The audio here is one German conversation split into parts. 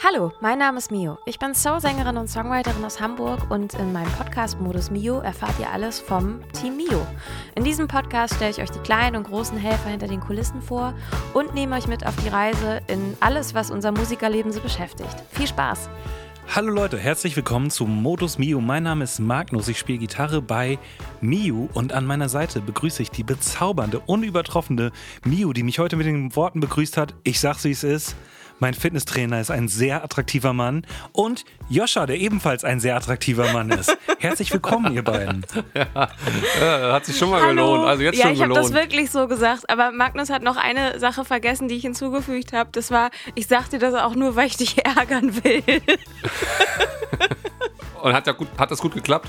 Hallo, mein Name ist Mio. Ich bin Soul-Sängerin und Songwriterin aus Hamburg und in meinem Podcast-Modus Mio erfahrt ihr alles vom Team Mio. In diesem Podcast stelle ich euch die kleinen und großen Helfer hinter den Kulissen vor und nehme euch mit auf die Reise in alles, was unser Musikerleben so beschäftigt. Viel Spaß! Hallo Leute, herzlich willkommen zu Modus Mio. Mein Name ist Magnus, ich spiele Gitarre bei Mio und an meiner Seite begrüße ich die bezaubernde, unübertroffene Mio, die mich heute mit den Worten begrüßt hat. Ich sag's wie es ist. Mein Fitnesstrainer ist ein sehr attraktiver Mann und Joscha, der ebenfalls ein sehr attraktiver Mann ist. Herzlich willkommen, ihr beiden. Ja, hat sich schon mal Hallo. gelohnt. Also jetzt ja, schon ich habe das wirklich so gesagt, aber Magnus hat noch eine Sache vergessen, die ich hinzugefügt habe. Das war, ich sagte das auch nur, weil ich dich ärgern will. Und hat, ja gut, hat das gut geklappt?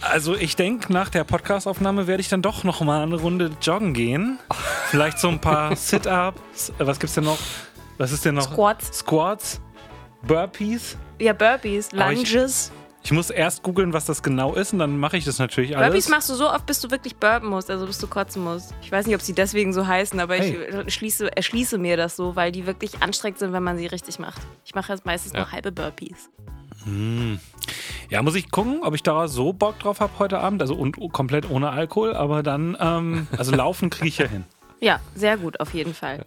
Also ich denke, nach der Podcastaufnahme werde ich dann doch noch mal eine Runde joggen gehen. Vielleicht so ein paar Sit-Ups. Äh, Was gibt's denn noch? Was ist denn noch? Squats. Squats. Burpees. Ja, Burpees, Lunges. Ich muss erst googeln, was das genau ist und dann mache ich das natürlich alles. Burpees machst du so oft, bis du wirklich burpen musst, also bis du kotzen musst. Ich weiß nicht, ob sie deswegen so heißen, aber Hey. ich schließe, erschließe mir das so, weil die wirklich anstrengend sind, wenn man sie richtig macht. Ich mache jetzt meistens Ja. nur halbe Burpees. Ja, muss ich gucken, ob ich da so Bock drauf habe heute Abend. Also und komplett ohne Alkohol, aber dann, ähm, also laufen kriege ich ja hin. Ja, sehr gut, auf jeden Fall.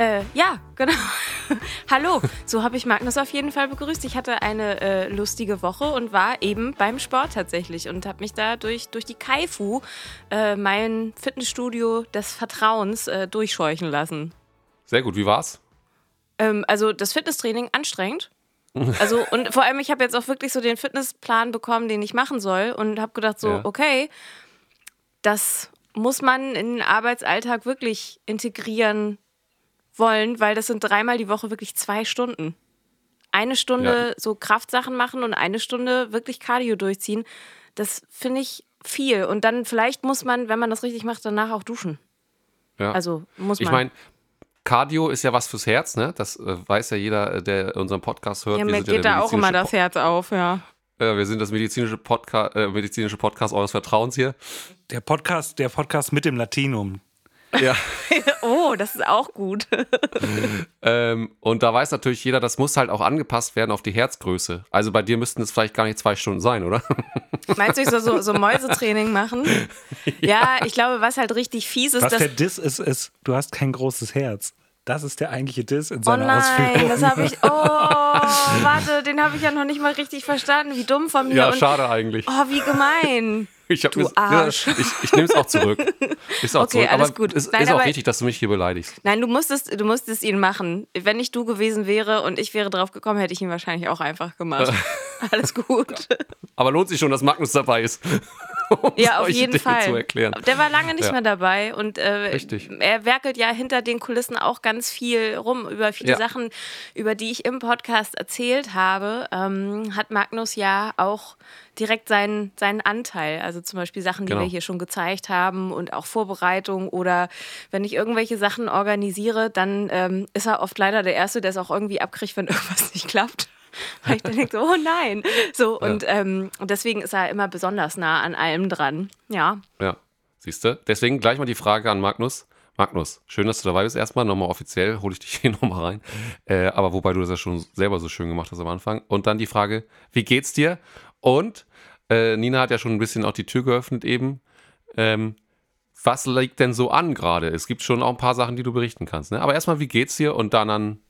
Äh, ja, genau. Hallo, so habe ich Magnus auf jeden Fall begrüßt. Ich hatte eine äh, lustige Woche und war eben beim Sport tatsächlich und habe mich da durch, durch die Kaifu, äh, mein Fitnessstudio des Vertrauens, äh, durchscheuchen lassen. Sehr gut. Wie war's? Ähm, also das Fitnesstraining anstrengend. Also und vor allem, ich habe jetzt auch wirklich so den Fitnessplan bekommen, den ich machen soll und habe gedacht so, Ja. okay, das muss man in den Arbeitsalltag wirklich integrieren wollen, weil das sind dreimal die Woche wirklich zwei Stunden. Eine Stunde Ja. so Kraftsachen machen und eine Stunde wirklich Cardio durchziehen. Das finde ich viel. Und dann vielleicht muss man, wenn man das richtig macht, danach auch duschen. Ja. Also muss man. ich meine, Cardio ist ja was fürs Herz, ne? Das äh, weiß ja jeder, äh, der unseren Podcast hört. ja, Wir mir sind ja geht der da auch immer das Herz auf, ja. Äh, wir sind das medizinische, Podca äh, medizinische Podcast eures Vertrauens hier. Der Podcast, der Podcast mit dem Latinum. Ja. Oh, das ist auch gut. ähm, und da weiß natürlich jeder, das muss halt auch angepasst werden auf die Herzgröße. Also bei dir müssten es vielleicht gar nicht zwei Stunden sein, oder? Meinst du, ich soll so, so Mäusetraining machen? Ja. ich glaube, was halt richtig fies ist, Was dass. der Diss ist, ist, du hast kein großes Herz. Das ist der eigentliche Diss in Oh seiner nein, Ausführung. das habe ich. Oh, warte, den habe ich ja noch nicht mal richtig verstanden. Wie dumm von mir. Ja, und, schade eigentlich. Oh, wie gemein. Ich, Du mir- Arsch. Ja, ich, ich nehme es auch zurück. Ist auch Okay, zurück. alles aber gut. Es Nein, ist auch richtig, dass du mich hier beleidigst. Nein, du musstest, du musstest ihn machen. Wenn ich du gewesen wäre und ich wäre drauf gekommen, hätte ich ihn wahrscheinlich auch einfach gemacht. Alles gut. Aber lohnt sich schon, dass Magnus dabei ist. Um Ja, auf jeden Dinge Fall. zu erklären. Der war lange nicht Ja. mehr dabei und äh, Richtig. er werkelt ja hinter den Kulissen auch ganz viel rum über viele Ja. Sachen, über die ich im Podcast erzählt habe. Ähm, hat Magnus ja auch direkt seinen, seinen Anteil. Also zum Beispiel Sachen, die Genau. wir hier schon gezeigt haben und auch Vorbereitung oder wenn ich irgendwelche Sachen organisiere, dann ähm, ist er oft leider der Erste, der es auch irgendwie abkriegt, wenn irgendwas nicht klappt. Weil ich dann denke so, oh nein. So, und, ähm, und deswegen ist er immer besonders nah an allem dran. Ja. Ja, siehst du? Deswegen gleich mal die Frage an Magnus. Magnus, schön, dass du dabei bist. Erstmal nochmal offiziell, hole ich dich hier nochmal rein. Äh, aber wobei du das ja schon selber so schön gemacht hast am Anfang. Und dann die Frage, wie geht's dir? Und äh, Nina hat ja schon ein bisschen auch die Tür geöffnet eben. Ähm, was liegt denn so an gerade? Es gibt schon auch ein paar Sachen, die du berichten kannst. Ne? Aber erstmal, wie geht's dir? Und dann an.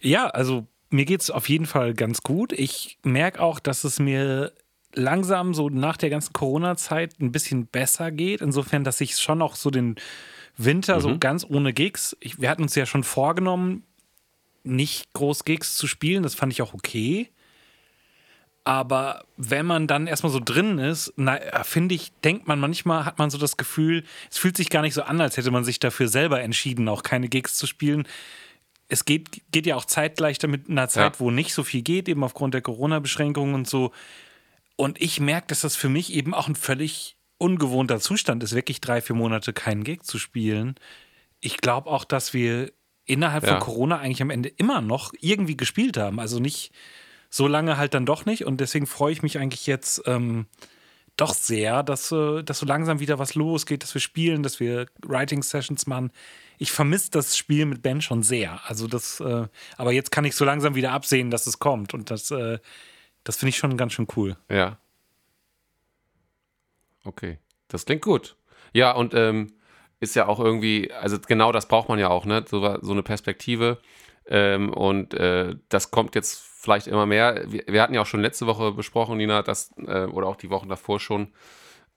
Ja, also mir geht es auf jeden Fall ganz gut. Ich merke auch, dass es mir langsam so nach der ganzen Corona-Zeit ein bisschen besser geht. Insofern, dass ich schon auch so den Winter so ganz ohne Gigs. Ich, wir hatten uns ja schon vorgenommen, nicht groß Gigs zu spielen. Das fand ich auch okay. Aber wenn man dann erstmal so drin ist, finde ich, denkt man manchmal, hat man so das Gefühl, es fühlt sich gar nicht so an, als hätte man sich dafür selber entschieden, auch keine Gigs zu spielen. Es geht, geht ja auch zeitgleich damit in einer Zeit, Ja. wo nicht so viel geht, eben aufgrund der Corona-Beschränkungen und so. Und ich merke, dass das für mich eben auch ein völlig ungewohnter Zustand ist, wirklich drei, vier Monate keinen Gig zu spielen. Ich glaube auch, dass wir innerhalb Ja. von Corona eigentlich am Ende immer noch irgendwie gespielt haben. Also nicht so lange halt dann doch nicht. Und deswegen freue ich mich eigentlich jetzt ähm, doch sehr, dass, äh, dass so langsam wieder was losgeht, dass wir spielen, dass wir Writing-Sessions machen. Ich vermisse das Spiel mit Ben schon sehr. Also das, äh, aber jetzt kann ich so langsam wieder absehen, dass es kommt. Und das, äh, das finde ich schon ganz schön cool. Ja. Okay. Das klingt gut. Ja, und ähm, ist ja auch irgendwie, also genau das braucht man ja auch, ne? So, so eine Perspektive. Ähm, und äh, das kommt jetzt vielleicht immer mehr. Wir, wir, hatten ja auch schon letzte Woche besprochen, Nina, dass, äh, oder auch die Wochen davor schon,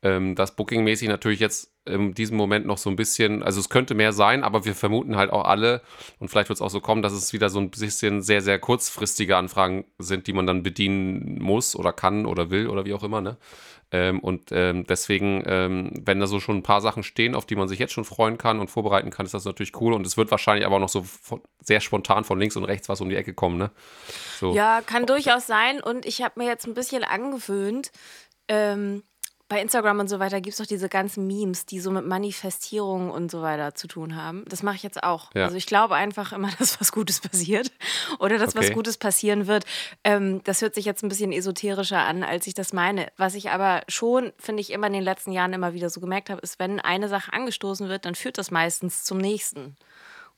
ähm, dass Booking-mäßig natürlich jetzt in diesem Moment noch so ein bisschen, also es könnte mehr sein, aber wir vermuten halt auch alle, und vielleicht wird es auch so kommen, dass es wieder so ein bisschen sehr, sehr kurzfristige Anfragen sind, die man dann bedienen muss oder kann oder will oder wie auch immer, ne? Ähm, und ähm, deswegen, ähm, wenn da so schon ein paar Sachen stehen, auf die man sich jetzt schon freuen kann und vorbereiten kann, ist das natürlich cool. Und es wird wahrscheinlich aber auch noch so sehr spontan von links und rechts was um die Ecke kommen, ne? So. Ja, kann durchaus sein. Und ich habe mir jetzt ein bisschen angewöhnt, ähm, bei Instagram und so weiter gibt es doch diese ganzen Memes, die so mit Manifestierungen und so weiter zu tun haben. Das mache ich jetzt auch. Ja. Also ich glaube einfach immer, dass was Gutes passiert oder dass okay. was Gutes passieren wird. Ähm, das hört sich jetzt ein bisschen esoterischer an, als ich das meine. Was ich aber schon, finde ich, immer in den letzten Jahren immer wieder so gemerkt habe, ist, wenn eine Sache angestoßen wird, dann führt das meistens zum nächsten.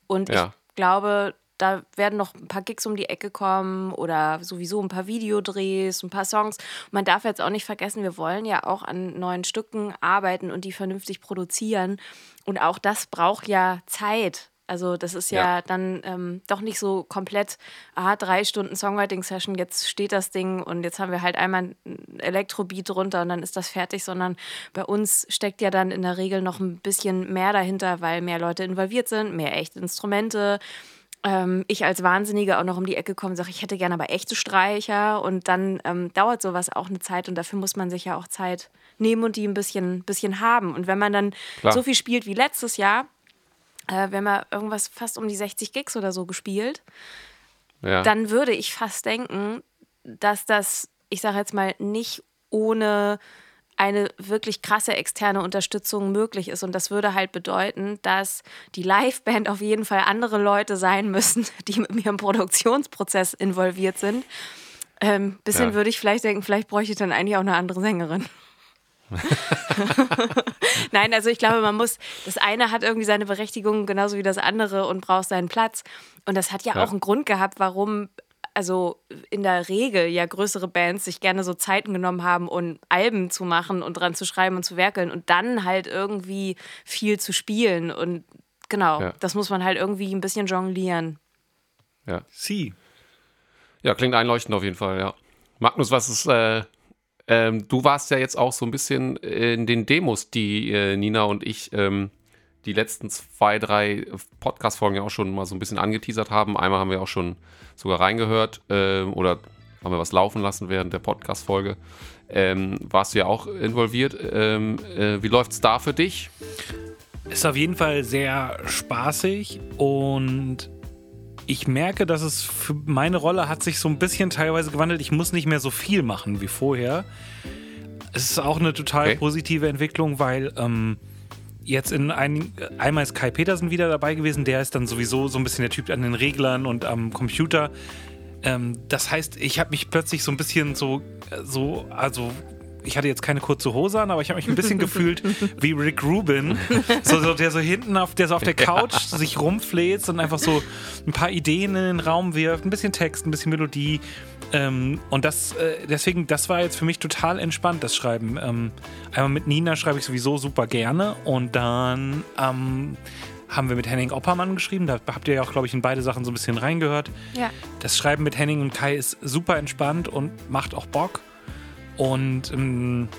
Und ja. ich glaube, da werden noch ein paar Gigs um die Ecke kommen oder sowieso ein paar Videodrehs, ein paar Songs. Man darf jetzt auch nicht vergessen, wir wollen ja auch an neuen Stücken arbeiten und die vernünftig produzieren. Und auch das braucht ja Zeit. Also das ist ja, ja. dann ähm, doch nicht so komplett, aha, drei Stunden Songwriting-Session, jetzt steht das Ding und jetzt haben wir halt einmal ein Elektrobeat drunter und dann ist das fertig, sondern bei uns steckt ja dann in der Regel noch ein bisschen mehr dahinter, weil mehr Leute involviert sind, mehr echte Instrumente, ähm, ich als Wahnsinnige auch noch um die Ecke komme und sage, ich hätte gerne aber echte Streicher. Und dann ähm, dauert sowas auch eine Zeit und dafür muss man sich ja auch Zeit nehmen und die ein bisschen, bisschen haben. Und wenn man dann Klar. so viel spielt wie letztes Jahr, äh, wenn man irgendwas fast um die 60 Gigs oder so gespielt, ja. dann würde ich fast denken, dass das, ich sage jetzt mal, nicht ohne eine wirklich krasse externe Unterstützung möglich ist. Und das würde halt bedeuten, dass die Liveband auf jeden Fall andere Leute sein müssen, die mit mir im Produktionsprozess involviert sind. Ähm, bisschen ja. würde ich vielleicht denken, vielleicht bräuchte ich dann eigentlich auch eine andere Sängerin. Nein, also ich glaube, man muss, das eine hat irgendwie seine Berechtigung genauso wie das andere und braucht seinen Platz. Und das hat ja, ja. auch einen Grund gehabt, warum also in der Regel ja größere Bands sich gerne so Zeiten genommen haben, um Alben zu machen und dran zu schreiben und zu werkeln und dann halt irgendwie viel zu spielen. Und genau, ja. das muss man halt irgendwie ein bisschen jonglieren. Ja. Sie. Ja, klingt einleuchtend auf jeden Fall, ja. Magnus, was ist, äh, ähm, du warst ja jetzt auch so ein bisschen in den Demos, die äh, Nina und ich ähm, die letzten zwei, drei Podcast-Folgen ja auch schon mal so ein bisschen angeteasert haben. Einmal haben wir auch schon sogar reingehört äh, oder haben wir was laufen lassen während der Podcast-Folge. Ähm, warst du ja auch involviert. Ähm, äh, wie läuft es da für dich? Ist auf jeden Fall sehr spaßig und ich merke, dass es für meine Rolle hat sich so ein bisschen teilweise gewandelt. Ich muss nicht mehr so viel machen wie vorher. Es ist auch eine total okay. positive Entwicklung, weil ähm, jetzt in ein, einmal ist Kai Petersen wieder dabei gewesen, der ist dann sowieso so ein bisschen der Typ an den Reglern und am Computer. Ähm, das heißt, ich habe mich plötzlich so ein bisschen so, so, also ich hatte jetzt keine kurze Hose an, aber ich habe mich ein bisschen gefühlt wie Rick Rubin, so, so, der so hinten auf, der so auf der Couch ja. sich rumfläzt und einfach so ein paar Ideen in den Raum wirft, ein bisschen Text, ein bisschen Melodie. Ähm, und das, äh, deswegen, das war jetzt für mich total entspannt, das Schreiben. Ähm, einmal mit Nina schreibe ich sowieso super gerne und dann ähm, haben wir mit Henning Oppermann geschrieben. Da habt ihr ja auch, glaube ich, in beide Sachen so ein bisschen reingehört. Ja. Das Schreiben mit Henning und Kai ist super entspannt und macht auch Bock. Und ähm,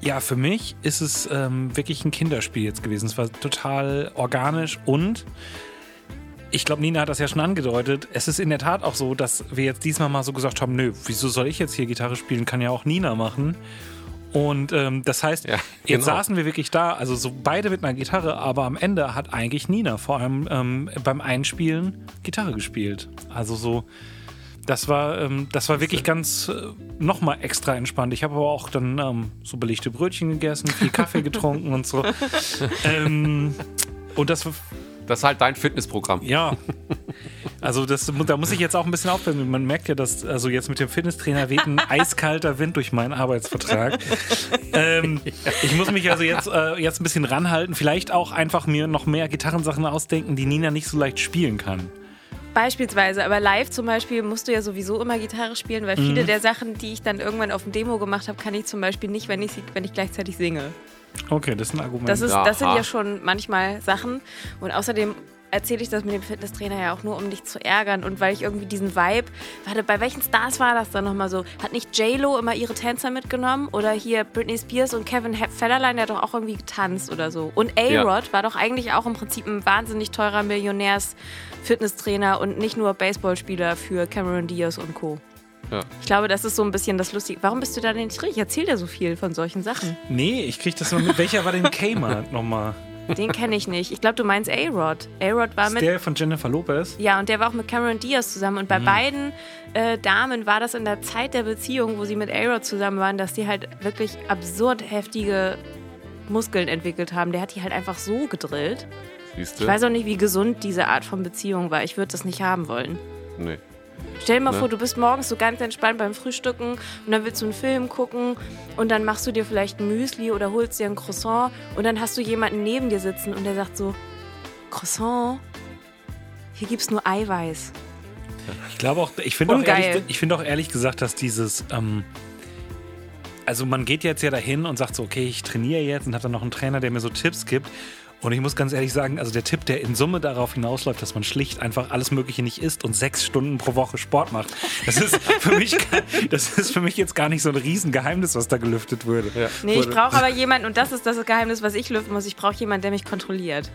ja, für mich ist es ähm, wirklich ein Kinderspiel jetzt gewesen. Es war total organisch und ich glaube, Nina hat das ja schon angedeutet. Es ist in der Tat auch so, dass wir jetzt diesmal mal so gesagt haben: Nö, wieso soll ich jetzt hier Gitarre spielen? Kann ja auch Nina machen. Und ähm, das heißt, ja, genau. jetzt saßen wir wirklich da, also so beide mit einer Gitarre, aber am Ende hat eigentlich Nina vor allem ähm, beim Einspielen Gitarre gespielt. Also so, das war, ähm, das war wirklich ganz äh, nochmal extra entspannt. Ich habe aber auch dann ähm, so belegte Brötchen gegessen, viel Kaffee getrunken und so. Ähm, und das Das ist halt dein Fitnessprogramm. Ja. Also das, da muss ich jetzt auch ein bisschen aufpassen. Man merkt ja, dass also jetzt mit dem Fitnesstrainer weht ein eiskalter Wind durch meinen Arbeitsvertrag. ähm, ich muss mich also jetzt, äh, jetzt ein bisschen ranhalten. Vielleicht auch einfach mir noch mehr Gitarrensachen ausdenken, die Nina nicht so leicht spielen kann. Beispielsweise, aber live zum Beispiel musst du ja sowieso immer Gitarre spielen, weil viele der Sachen, die ich dann irgendwann auf dem Demo gemacht habe, kann ich zum Beispiel nicht, wenn ich, wenn ich gleichzeitig singe. Okay, das ist ein Argument. Das, ist, Ja, das sind ja schon manchmal Sachen. Und außerdem erzähle ich das mit dem Fitnesstrainer ja auch nur, um dich zu ärgern und weil ich irgendwie diesen Vibe. Warte, bei welchen Stars war das dann nochmal so? Hat nicht J-Lo immer ihre Tänzer mitgenommen? Oder hier Britney Spears und Kevin Federline, der hat doch auch irgendwie getanzt oder so. Und A-Rod war doch eigentlich auch im Prinzip ein wahnsinnig teurer Millionärs-Fitnesstrainer und nicht nur Baseballspieler für Cameron Diaz und Co. Ja. Ich glaube, das ist so ein bisschen das Lustige. Warum bist du da denn nicht drin? Ich erzähle dir so viel von solchen Sachen. nee, ich krieg das noch mit. Welcher war denn Kmart nochmal? Den kenne ich nicht. Ich glaube, du meinst A-Rod. A-Rod war Ist mit. der von Jennifer Lopez? Ja, und der war auch mit Cameron Diaz zusammen. Mhm. Und bei beiden äh, Damen war das in der Zeit der Beziehung, wo sie mit A-Rod zusammen waren, dass die halt wirklich absurd heftige Muskeln entwickelt haben. Der hat die halt einfach so gedrillt. Siehst Ich weiß auch nicht, wie gesund diese Art von Beziehung war. Ich würde das nicht haben wollen. Nee. Stell dir mal Ne? vor, du bist morgens so ganz entspannt beim Frühstücken und dann willst du einen Film gucken und dann machst du dir vielleicht ein Müsli oder holst dir ein Croissant und dann hast du jemanden neben dir sitzen und der sagt so, Croissant, hier gibt's nur Eiweiß. Ich glaube auch, ich finde auch, ehrlich, ich finde auch ehrlich gesagt, dass dieses, ähm, also man geht jetzt ja dahin und sagt so, okay, ich trainiere jetzt und hat dann noch einen Trainer, der mir so Tipps gibt. Und ich muss ganz ehrlich sagen, also der Tipp, der in Summe darauf hinausläuft, dass man schlicht einfach alles Mögliche nicht isst und sechs Stunden pro Woche Sport macht, das ist für mich, das ist für mich jetzt gar nicht so ein Riesengeheimnis, was da gelüftet würde. Ja. Nee, ich brauche aber jemanden, und das ist das Geheimnis, was ich lüften muss, ich brauche jemanden, der mich kontrolliert.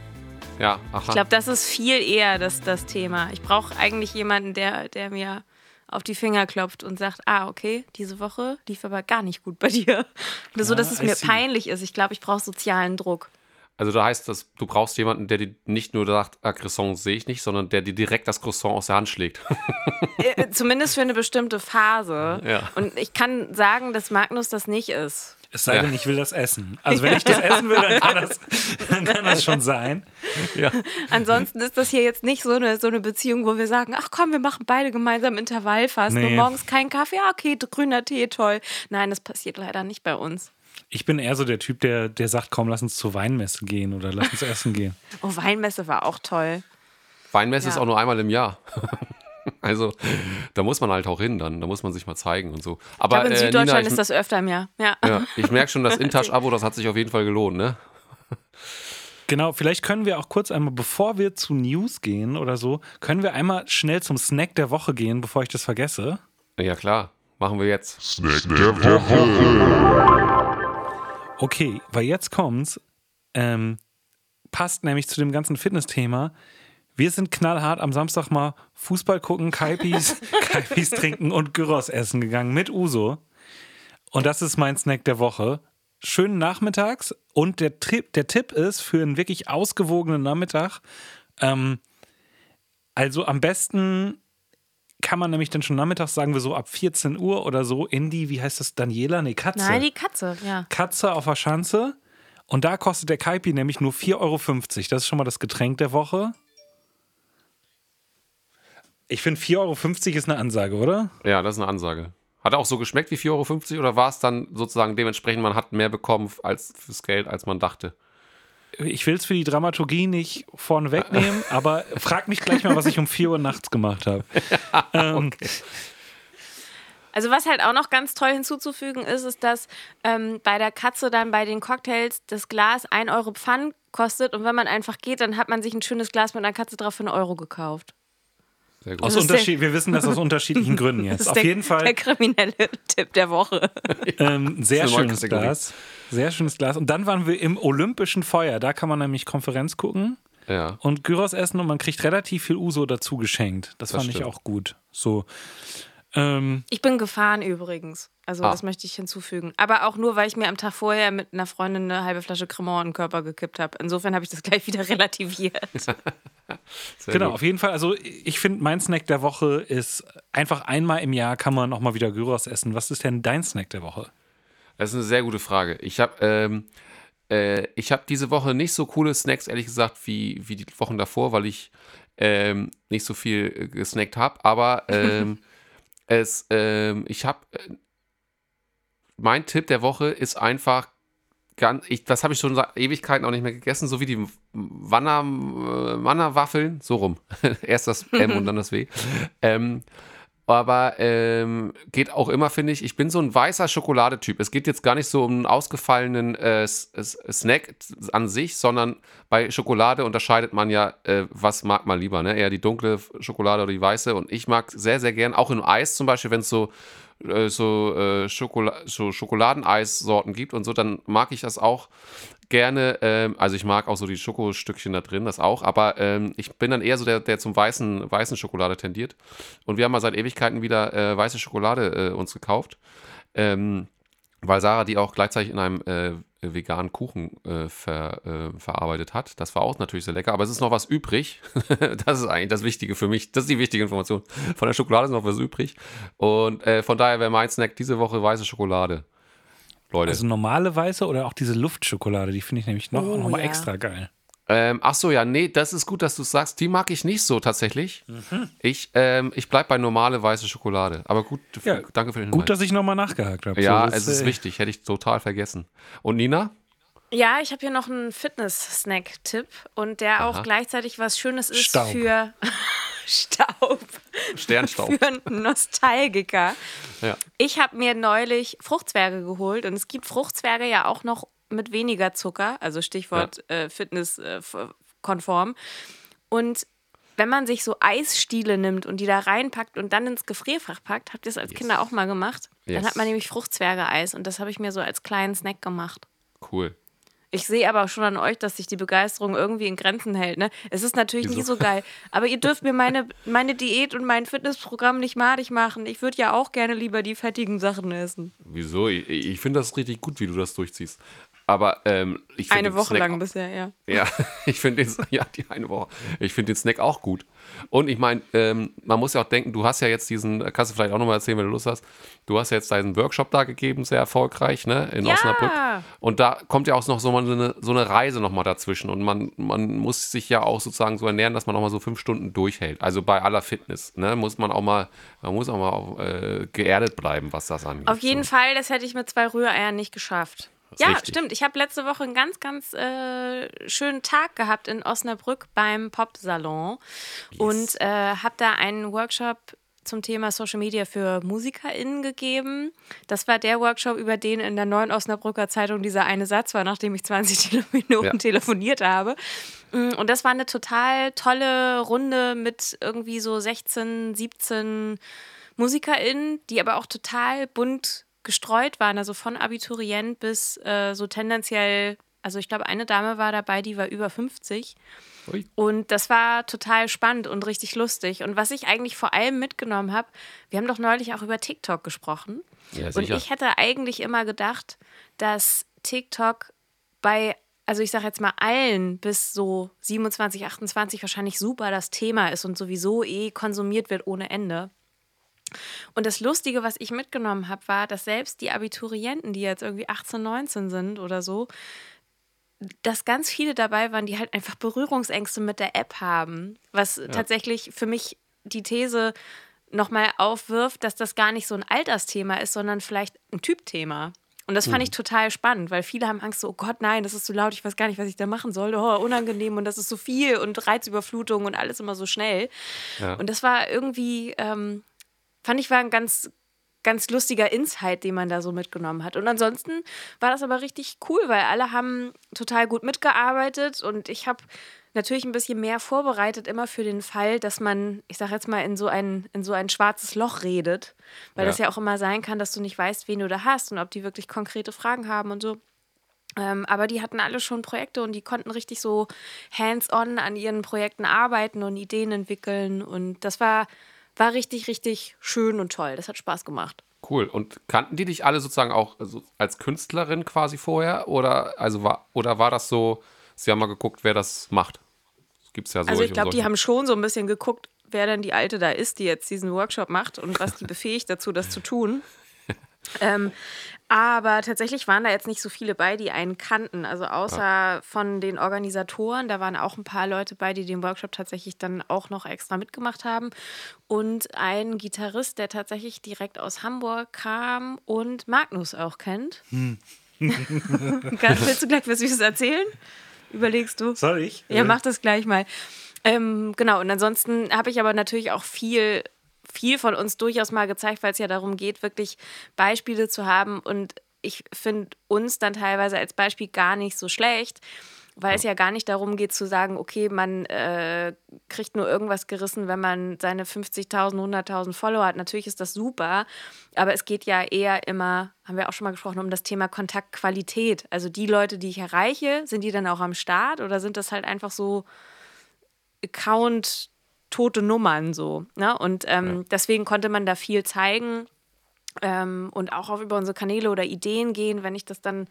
Ja, aha. Ich glaube, das ist viel eher das, das Thema. Ich brauche eigentlich jemanden, der, der mir auf die Finger klopft und sagt, ah, okay, diese Woche lief aber gar nicht gut bei dir. Oder so, Ja, dass es mir see. peinlich ist. Ich glaube, ich brauche sozialen Druck. Also da heißt das, du brauchst jemanden, der dir nicht nur sagt, ah, Croissant sehe ich nicht, sondern der dir direkt das Croissant aus der Hand schlägt. Äh, Zumindest für eine bestimmte Phase. Ja. Und ich kann sagen, dass Magnus das nicht ist. Es sei Ja. denn, ich will das essen. Also wenn ich das essen will, dann kann das, dann kann das schon sein. ja. Ansonsten ist das hier jetzt nicht so eine, so eine Beziehung, wo wir sagen, ach komm, wir machen beide gemeinsam Intervallfasten Nee. und morgens keinen Kaffee, ja, okay, grüner Tee, toll. Nein, das passiert leider nicht bei uns. Ich bin eher so der Typ, der, der sagt, komm, lass uns zur Weinmesse gehen oder lass uns essen gehen. Oh, Weinmesse war auch toll. Weinmesse Ja. ist auch nur einmal im Jahr. also da muss man halt auch hin dann, da muss man sich mal zeigen und so. Ich Aber glaube, in äh, Süddeutschland Nina, ich, ist das öfter im Jahr. Ja. ja, ich merke schon, das InTouch-Abo, das hat sich auf jeden Fall gelohnt, ne? Genau, vielleicht können wir auch kurz einmal, bevor wir zu News gehen oder so, können wir einmal schnell zum Snack der Woche gehen, bevor ich das vergesse. Ja klar, machen wir jetzt. Snack der Woche. Okay, weil jetzt kommt's, ähm, passt nämlich zu dem ganzen Fitness-Thema. Wir sind knallhart am Samstag mal Fußball gucken, Kaipis, Kaipis trinken und Gyros essen gegangen mit Uso. Und das ist mein Snack der Woche. Schönen Nachmittags und der, Tipp, der Tipp ist für einen wirklich ausgewogenen Nachmittag, ähm, also am besten kann man nämlich dann schon nachmittags, sagen wir so ab 14 Uhr oder so, in die, wie heißt das, Daniela? Nee, Katze. Nein, die Katze, ja. Katze auf der Schanze. Und da kostet der Kaipi nämlich nur 4,50 Euro. Das ist schon mal das Getränk der Woche. Ich finde 4,50 Euro ist eine Ansage, oder? Ja, das ist eine Ansage. Hat er auch so geschmeckt wie 4,50 Euro oder war es dann sozusagen dementsprechend, man hat mehr bekommen als fürs Geld, als man dachte? Ich will es für die Dramaturgie nicht vorne wegnehmen, aber frag mich gleich mal, was ich um 4 Uhr nachts gemacht habe. ähm, Also was halt auch noch ganz toll hinzuzufügen ist, ist, dass ähm, bei der Katze dann bei den Cocktails das Glas 1 Euro Pfand kostet und wenn man einfach geht, dann hat man sich ein schönes Glas mit einer Katze drauf für einen Euro gekauft. Sehr gut. aus Unterschied, wir wissen das aus unterschiedlichen Gründen Das jetzt. ist Auf der, jeden Fall der kriminelle Tipp der Woche. ähm, sehr schönes. Glas. Sehr schönes Glas. Und dann waren wir im Olympischen Feuer. Da kann man nämlich Konferenz gucken. Ja. und Gyros essen und man kriegt relativ viel Uso dazu geschenkt. Das, Das fand ich stimmt. auch gut. So. Ähm, Ich bin gefahren übrigens. Also Ah. das möchte ich hinzufügen. Aber auch nur, weil ich mir am Tag vorher mit einer Freundin eine halbe Flasche Cremant in den Körper gekippt habe. Insofern habe ich das gleich wieder relativiert. Genau, gut. auf jeden Fall. Also ich finde, mein Snack der Woche ist einfach einmal im Jahr kann man auch mal wieder Gyros essen. Was ist denn dein Snack der Woche? Das ist eine sehr gute Frage. Ich habe ähm, äh, ich hab diese Woche nicht so coole Snacks, ehrlich gesagt, wie, wie die Wochen davor, weil ich ähm, nicht so viel äh, gesnackt habe, aber ähm, es, ähm, ich habe, äh, mein Tipp der Woche ist einfach ganz, ich, das habe ich schon seit Ewigkeiten auch nicht mehr gegessen, so wie die Wanner, äh, Wannerwaffeln, so rum. Erst das M und dann das W. Ähm, aber ähm, geht auch immer, finde ich. Ich bin so ein weißer Schokoladetyp. Es geht jetzt gar nicht so um einen ausgefallenen äh, Snack an sich, sondern bei Schokolade unterscheidet man ja, äh, was mag man lieber, ne? Eher die dunkle Schokolade oder die weiße. Und ich mag sehr, sehr gern, auch in Eis zum Beispiel, wenn es so, äh, so, äh, Schokola so Schokoladeneissorten gibt und so, dann mag ich das auch gerne. Ähm, also ich mag auch so die Schokostückchen da drin, das auch. Aber ähm, ich bin dann eher so der, der zum weißen, weißen Schokolade tendiert. Und wir haben mal seit Ewigkeiten wieder äh, weiße Schokolade äh, uns gekauft. Ähm, weil Sarah die auch gleichzeitig in einem äh, veganen Kuchen äh, ver, äh, verarbeitet hat. Das war auch natürlich sehr lecker, aber es ist noch was übrig. das ist eigentlich das Wichtige für mich. Das ist die wichtige Information. Von der Schokolade ist noch was übrig. Und äh, von daher wäre mein Snack diese Woche weiße Schokolade. Leute. Also normale weiße oder auch diese Luftschokolade, die finde ich nämlich noch, Oh, noch mal ja. extra geil. Ähm, ach so, ja, nee, das ist gut, dass du es sagst. Die mag ich nicht so tatsächlich. Ich, ähm, ich bleib bei normale weiße Schokolade. Aber gut, Ja, danke für den Gut, Hinweis. dass ich nochmal nachgehakt habe. ja, So, es ist äh, wichtig. Hätte ich total vergessen. Und Nina? Ja, ich habe hier noch einen Fitness-Snack-Tipp und der auch Aha. gleichzeitig was Schönes ist Staub. für Staub. Sternstaub. Für einen Nostalgiker. Ja. Ich habe mir neulich Fruchtzwerge geholt und es gibt Fruchtzwerge ja auch noch mit weniger Zucker, also Stichwort äh, Fitness-konform. und wenn man sich so Eisstiele nimmt und die da reinpackt und dann ins Gefrierfach packt, habt ihr das als Kinder auch mal gemacht? Dann Yes. hat man nämlich Fruchtzwerge-Eis und das habe ich mir so als kleinen Snack gemacht. Cool. Ich sehe aber schon an euch, dass sich die Begeisterung irgendwie in Grenzen hält. Ne? Es ist natürlich nie Wieso? so geil. Aber ihr dürft mir meine, meine Diät und mein Fitnessprogramm nicht madig machen. Ich würde ja auch gerne lieber die fettigen Sachen essen. Wieso? Ich, ich finde das richtig gut, wie du das durchziehst. Aber ähm, ich finde Eine Woche Snack- lang bisher, ja. Ja, ich finde den, ja, die eine Woche. Ich finde den Snack auch gut. Und ich meine, ähm, man muss ja auch denken, du hast ja jetzt diesen, kannst du vielleicht auch nochmal erzählen, wenn du Lust hast, du hast ja jetzt deinen Workshop da gegeben, sehr erfolgreich, ne, in Ja. Osnabrück. Und da kommt ja auch noch so mal eine, so eine Reise nochmal dazwischen. Und man, man muss sich ja auch sozusagen so ernähren, dass man nochmal so fünf Stunden durchhält. Also bei aller Fitness, ne, muss man auch mal, man muss auch mal auch, äh, geerdet bleiben, was das angeht. Auf jeden so. Fall, das hätte ich mit zwei Rühreiern nicht geschafft. Ja, richtig. stimmt. Ich habe letzte Woche einen ganz, ganz äh, schönen Tag gehabt in Osnabrück beim Pop-Salon und äh, habe da einen Workshop zum Thema Social Media für MusikerInnen gegeben. Das war der Workshop, über den in der neuen Osnabrücker Zeitung dieser eine Satz war, nachdem ich 20 Tele- Minuten Ja. telefoniert habe. Mm, Und das war eine total tolle Runde mit irgendwie so 16, 17 MusikerInnen, die aber auch total bunt gestreut waren, also von Abiturient bis äh, so tendenziell, also ich glaube, eine Dame war dabei, die war über 50. Ui. Und das war total spannend und richtig lustig. Und was ich eigentlich vor allem mitgenommen habe, wir haben doch neulich auch über TikTok gesprochen. Ja, Und ich hätte eigentlich immer gedacht, dass TikTok bei, also ich sage jetzt mal allen bis so 27, 28 wahrscheinlich super das Thema ist und sowieso eh konsumiert wird ohne Ende. Und das Lustige, was ich mitgenommen habe, war, dass selbst die Abiturienten, die jetzt irgendwie 18, 19 sind oder so, dass ganz viele dabei waren, die halt einfach Berührungsängste mit der App haben. Was tatsächlich für mich die These nochmal aufwirft, dass das gar nicht so ein Altersthema ist, sondern vielleicht ein Typthema. Und das fand ich total spannend, weil viele haben Angst, so, oh Gott, nein, das ist so laut, ich weiß gar nicht, was ich da machen soll. Oh, unangenehm und das ist so viel und Reizüberflutung und alles immer so schnell. Ja. Und das war irgendwie, ähm, fand ich, war ein ganz, ganz lustiger Insight, den man da so mitgenommen hat. Und ansonsten war das aber richtig cool, weil alle haben total gut mitgearbeitet und ich habe natürlich ein bisschen mehr vorbereitet, immer für den Fall, dass man, ich sag jetzt mal, in so ein, in so ein schwarzes Loch redet. Weil Ja. das ja auch immer sein kann, dass du nicht weißt, wen du da hast und ob die wirklich konkrete Fragen haben und so. Ähm, aber die hatten alle schon Projekte und die konnten richtig so hands-on an ihren Projekten arbeiten und Ideen entwickeln. Und das war, war richtig, richtig schön und toll. Das hat Spaß gemacht. Cool. Und kannten die dich alle sozusagen auch also als Künstlerin quasi vorher? Oder, also war, oder war das so, sie haben mal geguckt, wer das macht? Das gibt es ja so. Also ich glaube, die haben schon so ein bisschen geguckt, wer denn die Alte da ist, die jetzt diesen Workshop macht und was die befähigt dazu, das zu tun. Ähm, aber tatsächlich waren da jetzt nicht so viele bei, die einen kannten. Also außer von den Organisatoren, da waren auch ein paar Leute bei, die den Workshop tatsächlich dann auch noch extra mitgemacht haben. Und ein Gitarrist, der tatsächlich direkt aus Hamburg kam und Magnus auch kennt. Hm. Willst du gleich was Süßes erzählen? Überlegst du? Soll ich? Ja, mach das gleich mal. Ähm, genau, und ansonsten habe ich aber natürlich auch viel viel von uns durchaus mal gezeigt, weil es ja darum geht, wirklich Beispiele zu haben. Und ich finde uns dann teilweise als Beispiel gar nicht so schlecht, weil es ja gar nicht darum geht zu sagen, okay, man äh, kriegt nur irgendwas gerissen, wenn man seine 50.000, 100.000 Follower hat. Natürlich ist das super, aber es geht ja eher immer, haben wir auch schon mal gesprochen, um das Thema Kontaktqualität. Also die Leute, die ich erreiche, sind die dann auch am Start oder sind das halt einfach so Account- tote Nummern so. Ne? Und ähm, ja. deswegen konnte man da viel zeigen. Ähm, und auch auf über unsere Kanäle oder Ideen gehen, wenn ich das dann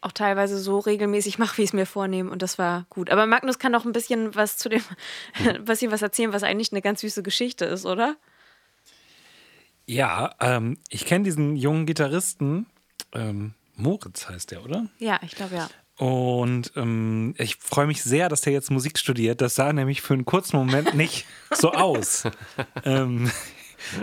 auch teilweise so regelmäßig mache, wie ich es mir vornehme. Und das war gut. Aber Magnus kann noch ein bisschen was zu dem, bisschen was erzählen, was eigentlich eine ganz süße Geschichte ist, oder? Ja, ähm, ich kenne diesen jungen Gitarristen. Ähm, Moritz heißt der, oder? Ja, ich glaube ja. Und ähm, ich freue mich sehr, dass der jetzt Musik studiert. Das sah nämlich für einen kurzen Moment nicht so aus. ähm,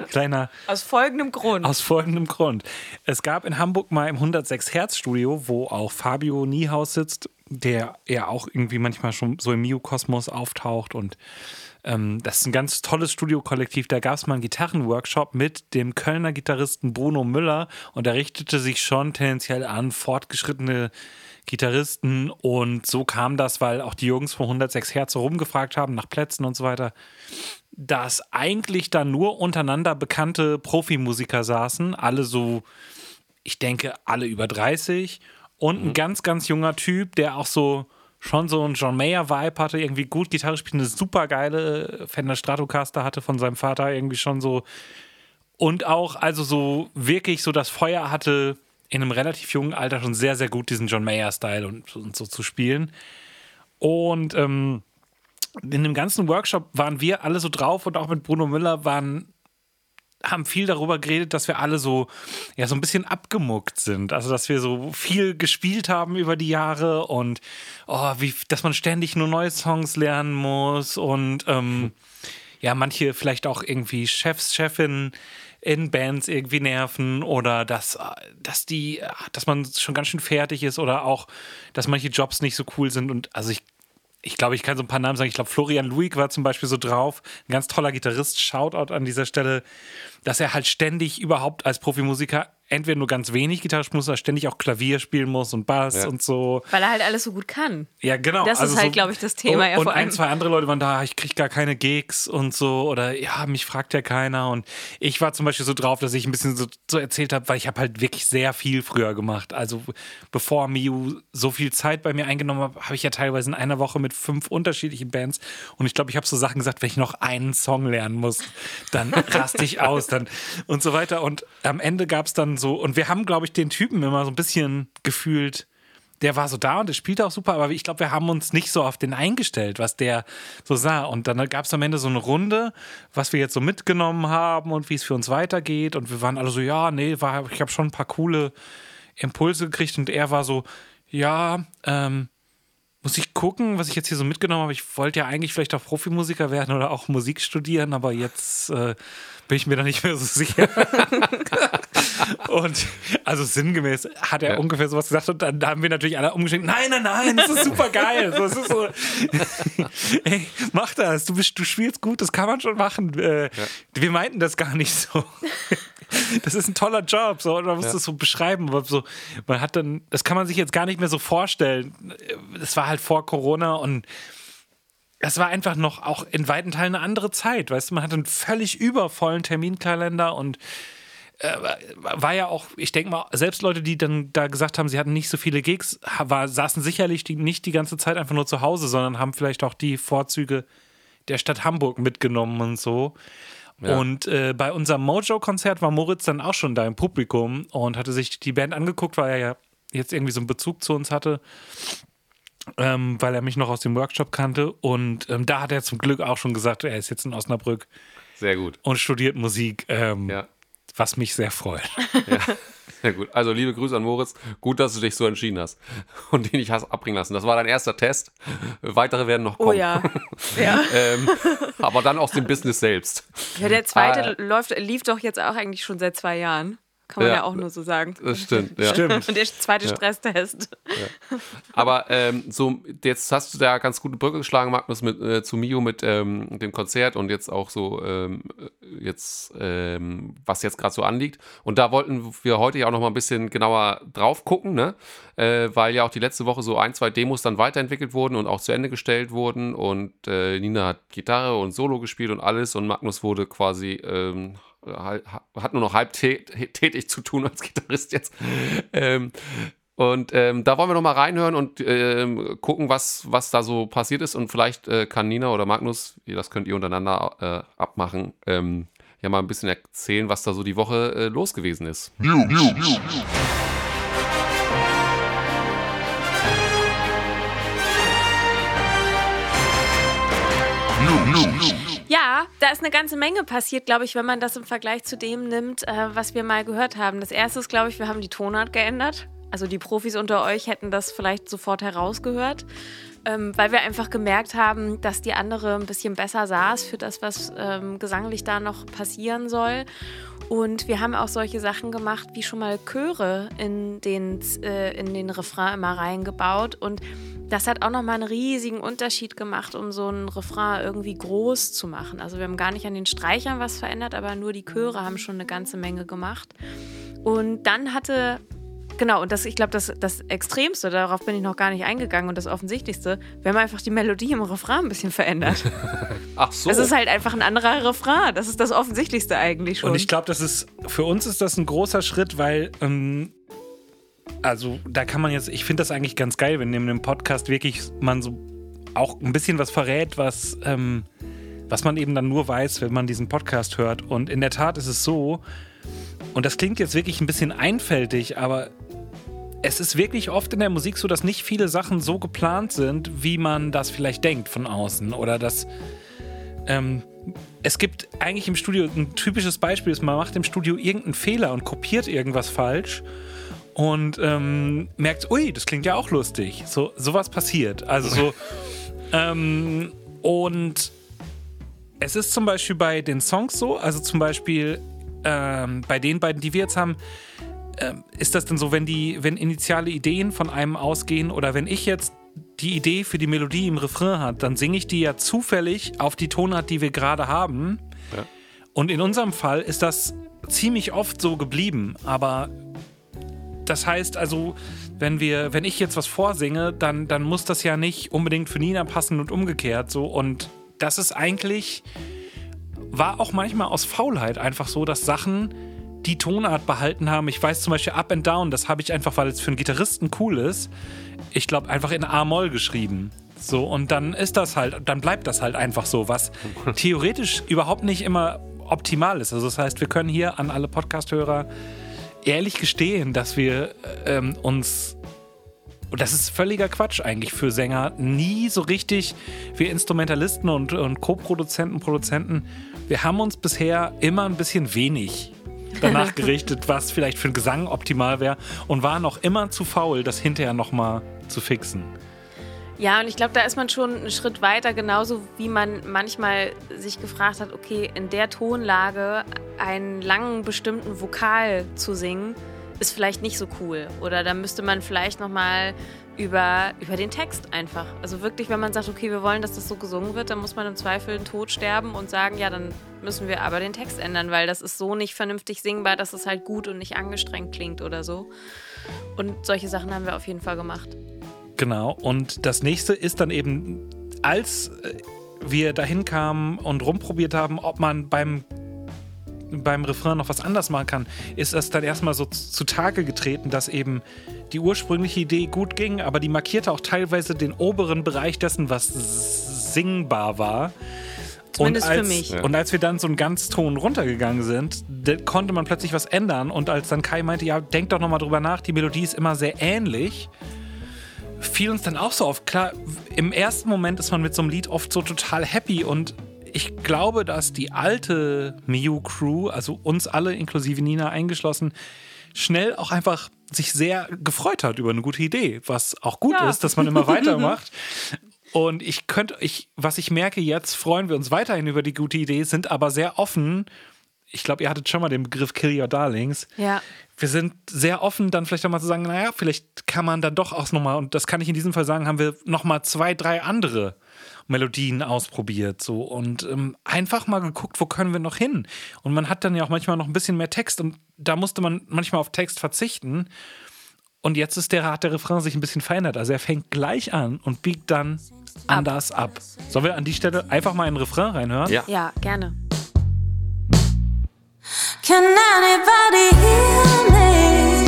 kleiner. Aus folgendem Grund. Aus folgendem Grund. Es gab in Hamburg mal im 106 Hertz Studio, wo auch Fabio Niehaus sitzt, der ja auch irgendwie manchmal schon so im Mio-Kosmos auftaucht und ähm, das ist ein ganz tolles Studiokollektiv. Da gab es mal einen Gitarrenworkshop mit dem Kölner Gitarristen Bruno Müller und er richtete sich schon tendenziell an fortgeschrittene Gitarristen und so kam das, weil auch die Jungs von 106 Hertz rumgefragt haben nach Plätzen und so weiter, dass eigentlich da nur untereinander bekannte Profimusiker saßen, alle so, ich denke, alle über 30 und ein mhm. ganz, ganz junger Typ, der auch so schon so einen John Mayer-Vibe hatte, irgendwie gut Gitarre spielt, eine super geile Fender Stratocaster hatte von seinem Vater, irgendwie schon so. Und auch, also so wirklich so das Feuer hatte, in einem relativ jungen Alter schon sehr, sehr gut diesen John Mayer-Style und, und, so zu spielen. Und ähm, in dem ganzen Workshop waren wir alle so drauf und auch mit Bruno Müller waren haben viel darüber geredet, dass wir alle so, ja, so ein bisschen abgemuckt sind. Also, dass wir so viel gespielt haben über die Jahre und, oh, wie, dass man ständig nur neue Songs lernen muss und, ähm, ja, manche vielleicht auch irgendwie Chefs, Chefinnen in Bands irgendwie nerven oder dass, dass die, dass man schon ganz schön fertig ist oder auch, dass manche Jobs nicht so cool sind. Und also ich, ich glaube, ich kann so ein paar Namen sagen. Ich glaube, Florian Luig war zum Beispiel so drauf. Ein ganz toller Gitarrist. Shoutout an dieser Stelle, dass er halt ständig überhaupt als Profimusiker entweder nur ganz wenig Gitarre spielen muss, oder ständig auch Klavier spielen muss und Bass ja. und so. Weil er halt alles so gut kann. Ja, genau. Das also ist halt, so, glaube ich, das Thema. Und, ja, und ein, zwei andere Leute waren da, ich kriege gar keine Gigs und so oder ja, mich fragt ja keiner und ich war zum Beispiel so drauf, dass ich ein bisschen so, so erzählt habe, weil ich habe halt wirklich sehr viel früher gemacht. Also bevor Miu so viel Zeit bei mir eingenommen hat, habe ich ja teilweise in einer Woche mit fünf unterschiedlichen Bands und ich glaube, ich habe so Sachen gesagt, wenn ich noch einen Song lernen muss, dann raste ich aus dann und so weiter und am Ende gab es dann so, und wir haben, glaube ich, den Typen immer so ein bisschen gefühlt, der war so da und der spielte auch super, aber ich glaube, wir haben uns nicht so auf den eingestellt, was der so sah. Und dann gab es am Ende so eine Runde, was wir jetzt so mitgenommen haben und wie es für uns weitergeht. Und wir waren alle so, ja, nee, war, ich habe schon ein paar coole Impulse gekriegt und er war so, ja, ähm, muss ich gucken, was ich jetzt hier so mitgenommen habe. Ich wollte ja eigentlich vielleicht auch Profimusiker werden oder auch Musik studieren, aber jetzt äh, bin ich mir da nicht mehr so sicher. und also sinngemäß hat er ja. ungefähr sowas gesagt und dann haben wir natürlich alle umgeschickt, nein, nein, nein, das ist super geil. So, ist so, ey, mach das, du, bist, du spielst gut, das kann man schon machen. Äh, ja. Wir meinten das gar nicht so. das ist ein toller Job, so, man muss ja. das so beschreiben. Aber so, man hat dann, das kann man sich jetzt gar nicht mehr so vorstellen. Das war halt vor Corona und das war einfach noch auch in weiten Teilen eine andere Zeit. Weißt du, man hatte einen völlig übervollen Terminkalender und äh, war ja auch, ich denke mal, selbst Leute, die dann da gesagt haben, sie hatten nicht so viele Gigs, war, saßen sicherlich die, nicht die ganze Zeit einfach nur zu Hause, sondern haben vielleicht auch die Vorzüge der Stadt Hamburg mitgenommen und so. Ja. Und äh, bei unserem Mojo-Konzert war Moritz dann auch schon da im Publikum und hatte sich die Band angeguckt, weil er ja jetzt irgendwie so einen Bezug zu uns hatte ähm, weil er mich noch aus dem Workshop kannte. Und ähm, da hat er zum Glück auch schon gesagt, er ist jetzt in Osnabrück. Sehr gut. Und studiert Musik, ähm, ja. was mich sehr freut. Ja. Sehr gut. Also liebe Grüße an Moritz. Gut, dass du dich so entschieden hast und den nicht hast abbringen lassen. Das war dein erster Test. Weitere werden noch kommen. Oh ja. ja. ähm, aber dann aus dem Business selbst. Ja, der zweite Ah, läuft, lief doch jetzt auch eigentlich schon seit zwei Jahren. Kann man ja, Ja. auch nur so sagen. Das stimmt. Ja. Stimmt. Und der zweite Stresstest. Aber ähm, so, jetzt hast du da ganz gute Brücke geschlagen, Magnus, mit, äh, zu Mio mit ähm, dem Konzert und jetzt auch so, ähm, äh, jetzt, ähm, was jetzt gerade so anliegt. Und da wollten wir heute ja auch noch mal ein bisschen genauer drauf gucken, ne? Äh, weil ja auch die letzte Woche so ein, zwei Demos dann weiterentwickelt wurden und auch zu Ende gestellt wurden. Und äh, Nina hat Gitarre und Solo gespielt und alles und Magnus wurde quasi. Hat nur noch halb tä- tätig zu tun als Gitarrist jetzt. Ähm, und ähm, da wollen wir noch mal reinhören und ähm, gucken, was, was da so passiert ist. Und vielleicht äh, kann Nina oder Magnus, das könnt ihr untereinander äh, abmachen, ähm, ja mal ein bisschen erzählen, was da so die Woche äh, los gewesen ist. News. News. News. Da ist eine ganze Menge passiert, glaube ich, wenn man das im Vergleich zu dem nimmt, äh, was wir mal gehört haben. Das erste ist, glaube ich, wir haben die Tonart geändert. Also die Profis unter euch hätten das vielleicht sofort herausgehört, ähm, weil wir einfach gemerkt haben, dass die andere ein bisschen besser saß für das, was ähm, gesanglich da noch passieren soll. Und wir haben auch solche Sachen gemacht, wie schon mal Chöre in den, äh, in den Refrain immer reingebaut. Und das hat auch nochmal einen riesigen Unterschied gemacht, um so einen Refrain irgendwie groß zu machen. Also wir haben gar nicht an den Streichern was verändert, aber nur die Chöre haben schon eine ganze Menge gemacht. Und dann hatte, genau, und das, ich glaube, das, das Extremste, darauf bin ich noch gar nicht eingegangen und das Offensichtlichste, wir haben einfach die Melodie im Refrain ein bisschen verändert. Ach so. Es ist halt einfach ein anderer Refrain. Das ist das Offensichtlichste eigentlich schon. Und ich glaube, das ist für uns ist das ein großer Schritt, weil ähm, also da kann man jetzt, ich finde das eigentlich ganz geil, wenn in einem Podcast wirklich man so auch ein bisschen was verrät, was ähm, was man eben dann nur weiß, wenn man diesen Podcast hört. Und in der Tat ist es so, und das klingt jetzt wirklich ein bisschen einfältig, aber es ist wirklich oft in der Musik so, dass nicht viele Sachen so geplant sind, wie man das vielleicht denkt von außen. Oder dass ähm, es gibt eigentlich im Studio ein typisches Beispiel, ist, man macht im Studio irgendeinen Fehler und kopiert irgendwas falsch und ähm, merkt, ui, das klingt ja auch lustig. So sowas passiert. Also so ähm, und es ist zum Beispiel bei den Songs so, also zum Beispiel ähm, bei den beiden, die wir jetzt haben, ähm, ist das denn so, wenn die, wenn initiale Ideen von einem ausgehen oder wenn ich jetzt die Idee für die Melodie im Refrain hat, dann singe ich die ja zufällig auf die Tonart, die wir gerade haben. Ja. Und in unserem Fall ist das ziemlich oft so geblieben. Aber das heißt also, wenn wir, wenn ich jetzt was vorsinge, dann, dann muss das ja nicht unbedingt für Nina passen und umgekehrt so. Und das ist eigentlich, war auch manchmal aus Faulheit einfach so, dass Sachen die Tonart behalten haben. Ich weiß zum Beispiel Up and Down, das habe ich einfach, weil es für einen Gitarristen cool ist, ich glaube, einfach in A-Moll geschrieben. So, und dann ist das halt, dann bleibt das halt einfach so, was theoretisch überhaupt nicht immer optimal ist. Also das heißt, wir können hier an alle Podcast-Hörer ehrlich gestehen, dass wir ähm, uns und das ist völliger Quatsch eigentlich für Sänger. Nie so richtig, wir Instrumentalisten und, und Co-Produzenten, Produzenten, wir haben uns bisher immer ein bisschen wenig danach gerichtet, was vielleicht für einen Gesang optimal wäre und waren auch immer zu faul, das hinterher nochmal zu fixen. Ja, und ich glaube, da ist man schon einen Schritt weiter, genauso wie man manchmal sich gefragt hat, okay, in der Tonlage einen langen bestimmten Vokal zu singen, ist vielleicht nicht so cool. Oder da müsste man vielleicht nochmal über, über den Text einfach. Also wirklich, wenn man sagt, okay, wir wollen, dass das so gesungen wird, dann muss man im Zweifel den Tod sterben und sagen, ja, dann müssen wir aber den Text ändern, weil das ist so nicht vernünftig singbar, dass es halt gut und nicht angestrengt klingt oder so. Und solche Sachen haben wir auf jeden Fall gemacht. Genau. Und das nächste ist dann eben, als äh, wir dahin kamen und rumprobiert haben, ob man beim beim Refrain noch was anders machen kann, ist es dann erstmal so zutage getreten, dass eben die ursprüngliche Idee gut ging, aber die markierte auch teilweise den oberen Bereich dessen, was singbar war. Zumindest und für als, mich. Und als wir dann so einen Ganzton runtergegangen sind, da konnte man plötzlich was ändern. Und als dann Kai meinte, ja, denk doch nochmal drüber nach, die Melodie ist immer sehr ähnlich, fiel uns dann auch so auf. Klar, im ersten Moment ist man mit so einem Lied oft so total happy und ich glaube, dass die alte Miu Crew, also uns alle inklusive Nina eingeschlossen, schnell auch einfach sich sehr gefreut hat über eine gute Idee, was auch gut Ja. ist, dass man immer weitermacht. Und ich könnte, ich, was ich merke jetzt, freuen wir uns weiterhin über die gute Idee, sind aber sehr offen. Ich glaube, ihr hattet schon mal den Begriff Kill Your Darlings. Ja. Wir sind sehr offen, dann vielleicht auch mal zu sagen, naja, vielleicht kann man dann doch auch nochmal, und das kann ich in diesem Fall sagen, haben wir nochmal zwei, drei andere Melodien ausprobiert. So und ähm, einfach mal geguckt, wo können wir noch hin. Und man hat dann ja auch manchmal noch ein bisschen mehr Text und da musste man manchmal auf Text verzichten. Und jetzt ist der, hat der Refrain sich ein bisschen verändert. Also er fängt gleich an und biegt dann anders ab. Sollen wir an die Stelle einfach mal einen Refrain reinhören? Ja. Ja, gerne. Can anybody hear me?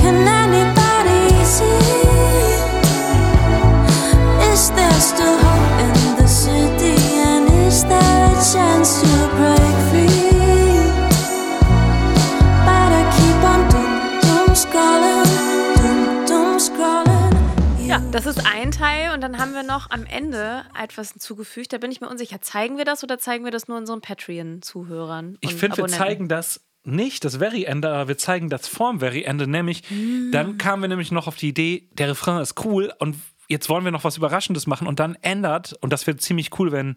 Can anybody see? Is there still hope in the city? And is there a chance to break das ist ein Teil und dann haben wir noch am Ende etwas hinzugefügt. Da bin ich mir unsicher. Zeigen wir das oder zeigen wir das nur unseren Patreon-Zuhörern? Ich finde, wir zeigen das nicht, das Very Ende, aber wir zeigen das vorm Very Ende. Nämlich, dann kamen wir nämlich noch auf die Idee, der Refrain ist cool und jetzt wollen wir noch was Überraschendes machen und dann ändert, und das wird ziemlich cool, wenn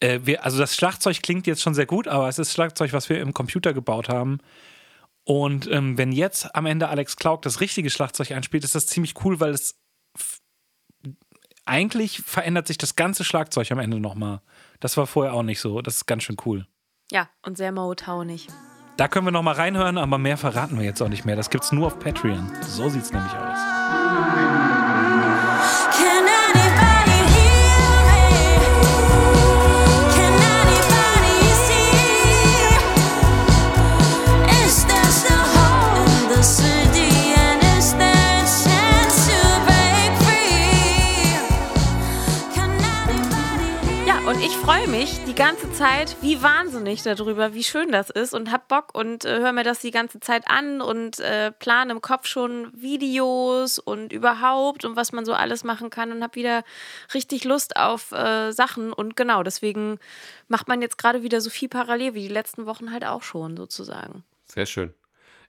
äh, wir, also das Schlagzeug klingt jetzt schon sehr gut, aber es ist Schlagzeug, was wir im Computer gebaut haben. Und ähm, wenn jetzt am Ende Alex Klauk das richtige Schlagzeug einspielt, ist das ziemlich cool, weil es eigentlich verändert sich das ganze Schlagzeug am Ende nochmal. Das war vorher auch nicht so. Das ist ganz schön cool. Ja, und sehr Motownig. Da können wir noch mal reinhören, aber mehr verraten wir jetzt auch nicht mehr. Das gibt's nur auf Patreon. So sieht's nämlich aus. Freue mich die ganze Zeit wie wahnsinnig darüber, wie schön das ist und hab Bock und äh, höre mir das die ganze Zeit an und äh, plane im Kopf schon Videos und überhaupt und was man so alles machen kann und habe wieder richtig Lust auf äh, Sachen und genau, deswegen macht man jetzt gerade wieder so viel parallel wie die letzten Wochen halt auch schon sozusagen. Sehr schön.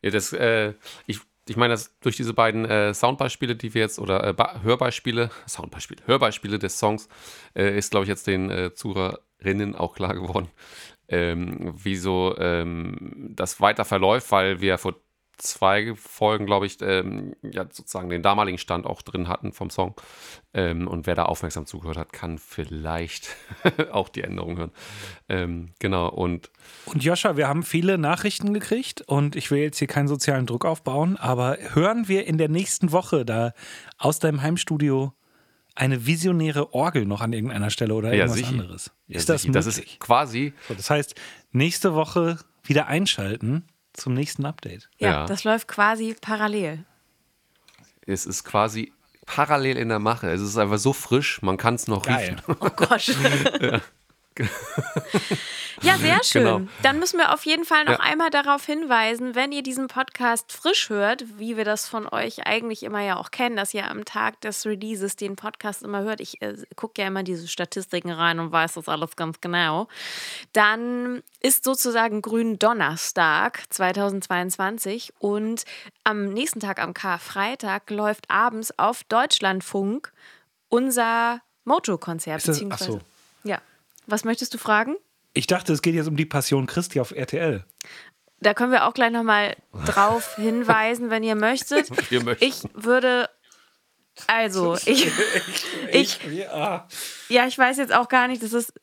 Ja, das, äh, ich, ich meine, durch diese beiden äh, Soundbeispiele, die wir jetzt, oder äh, Hörbeispiele, Soundbeispiele, Hörbeispiele des Songs, äh, ist, glaube ich, jetzt den äh, Zuhörerinnen auch klar geworden, ähm, wie so ähm, das weiter verläuft, weil wir vor zwei Folgen, glaube ich, ähm, ja, sozusagen den damaligen Stand auch drin hatten vom Song. Ähm, und wer da aufmerksam zugehört hat, kann vielleicht auch die Änderung hören. Ähm, genau, und Und Joscha, wir haben viele Nachrichten gekriegt und ich will jetzt hier keinen sozialen Druck aufbauen, aber hören wir in der nächsten Woche da aus deinem Heimstudio eine visionäre Orgel noch an irgendeiner Stelle oder irgendwas sicher. anderes? Ja, ist das sicher. möglich? Das ist quasi So, das heißt, nächste Woche wieder einschalten zum nächsten Update. Ja, Ja. das läuft quasi parallel. Es ist quasi parallel in der Mache. Es ist einfach so frisch, man kann es noch Geil. riechen. Oh Gott. Ja, sehr schön. Genau. Dann müssen wir auf jeden Fall noch Ja. einmal darauf hinweisen, wenn ihr diesen Podcast frisch hört, wie wir das von euch eigentlich immer ja auch kennen, dass ihr am Tag des Releases den Podcast immer hört. Ich äh, gucke ja immer diese Statistiken rein und weiß das alles ganz genau. Dann ist sozusagen Gründonnerstag 2022 und am nächsten Tag, am Karfreitag, läuft abends auf Deutschlandfunk unser Mojo-Konzert. Ist das- ach beziehungsweise- so. Ja. Was möchtest du fragen? Ich dachte, es geht jetzt um die Passion Christi auf RTL. Da können wir auch gleich nochmal drauf hinweisen, wenn ihr möchtet. Wir möchten. Ich würde. Also, ich, ich, Ja. ja, ich weiß jetzt auch gar nicht, das ist.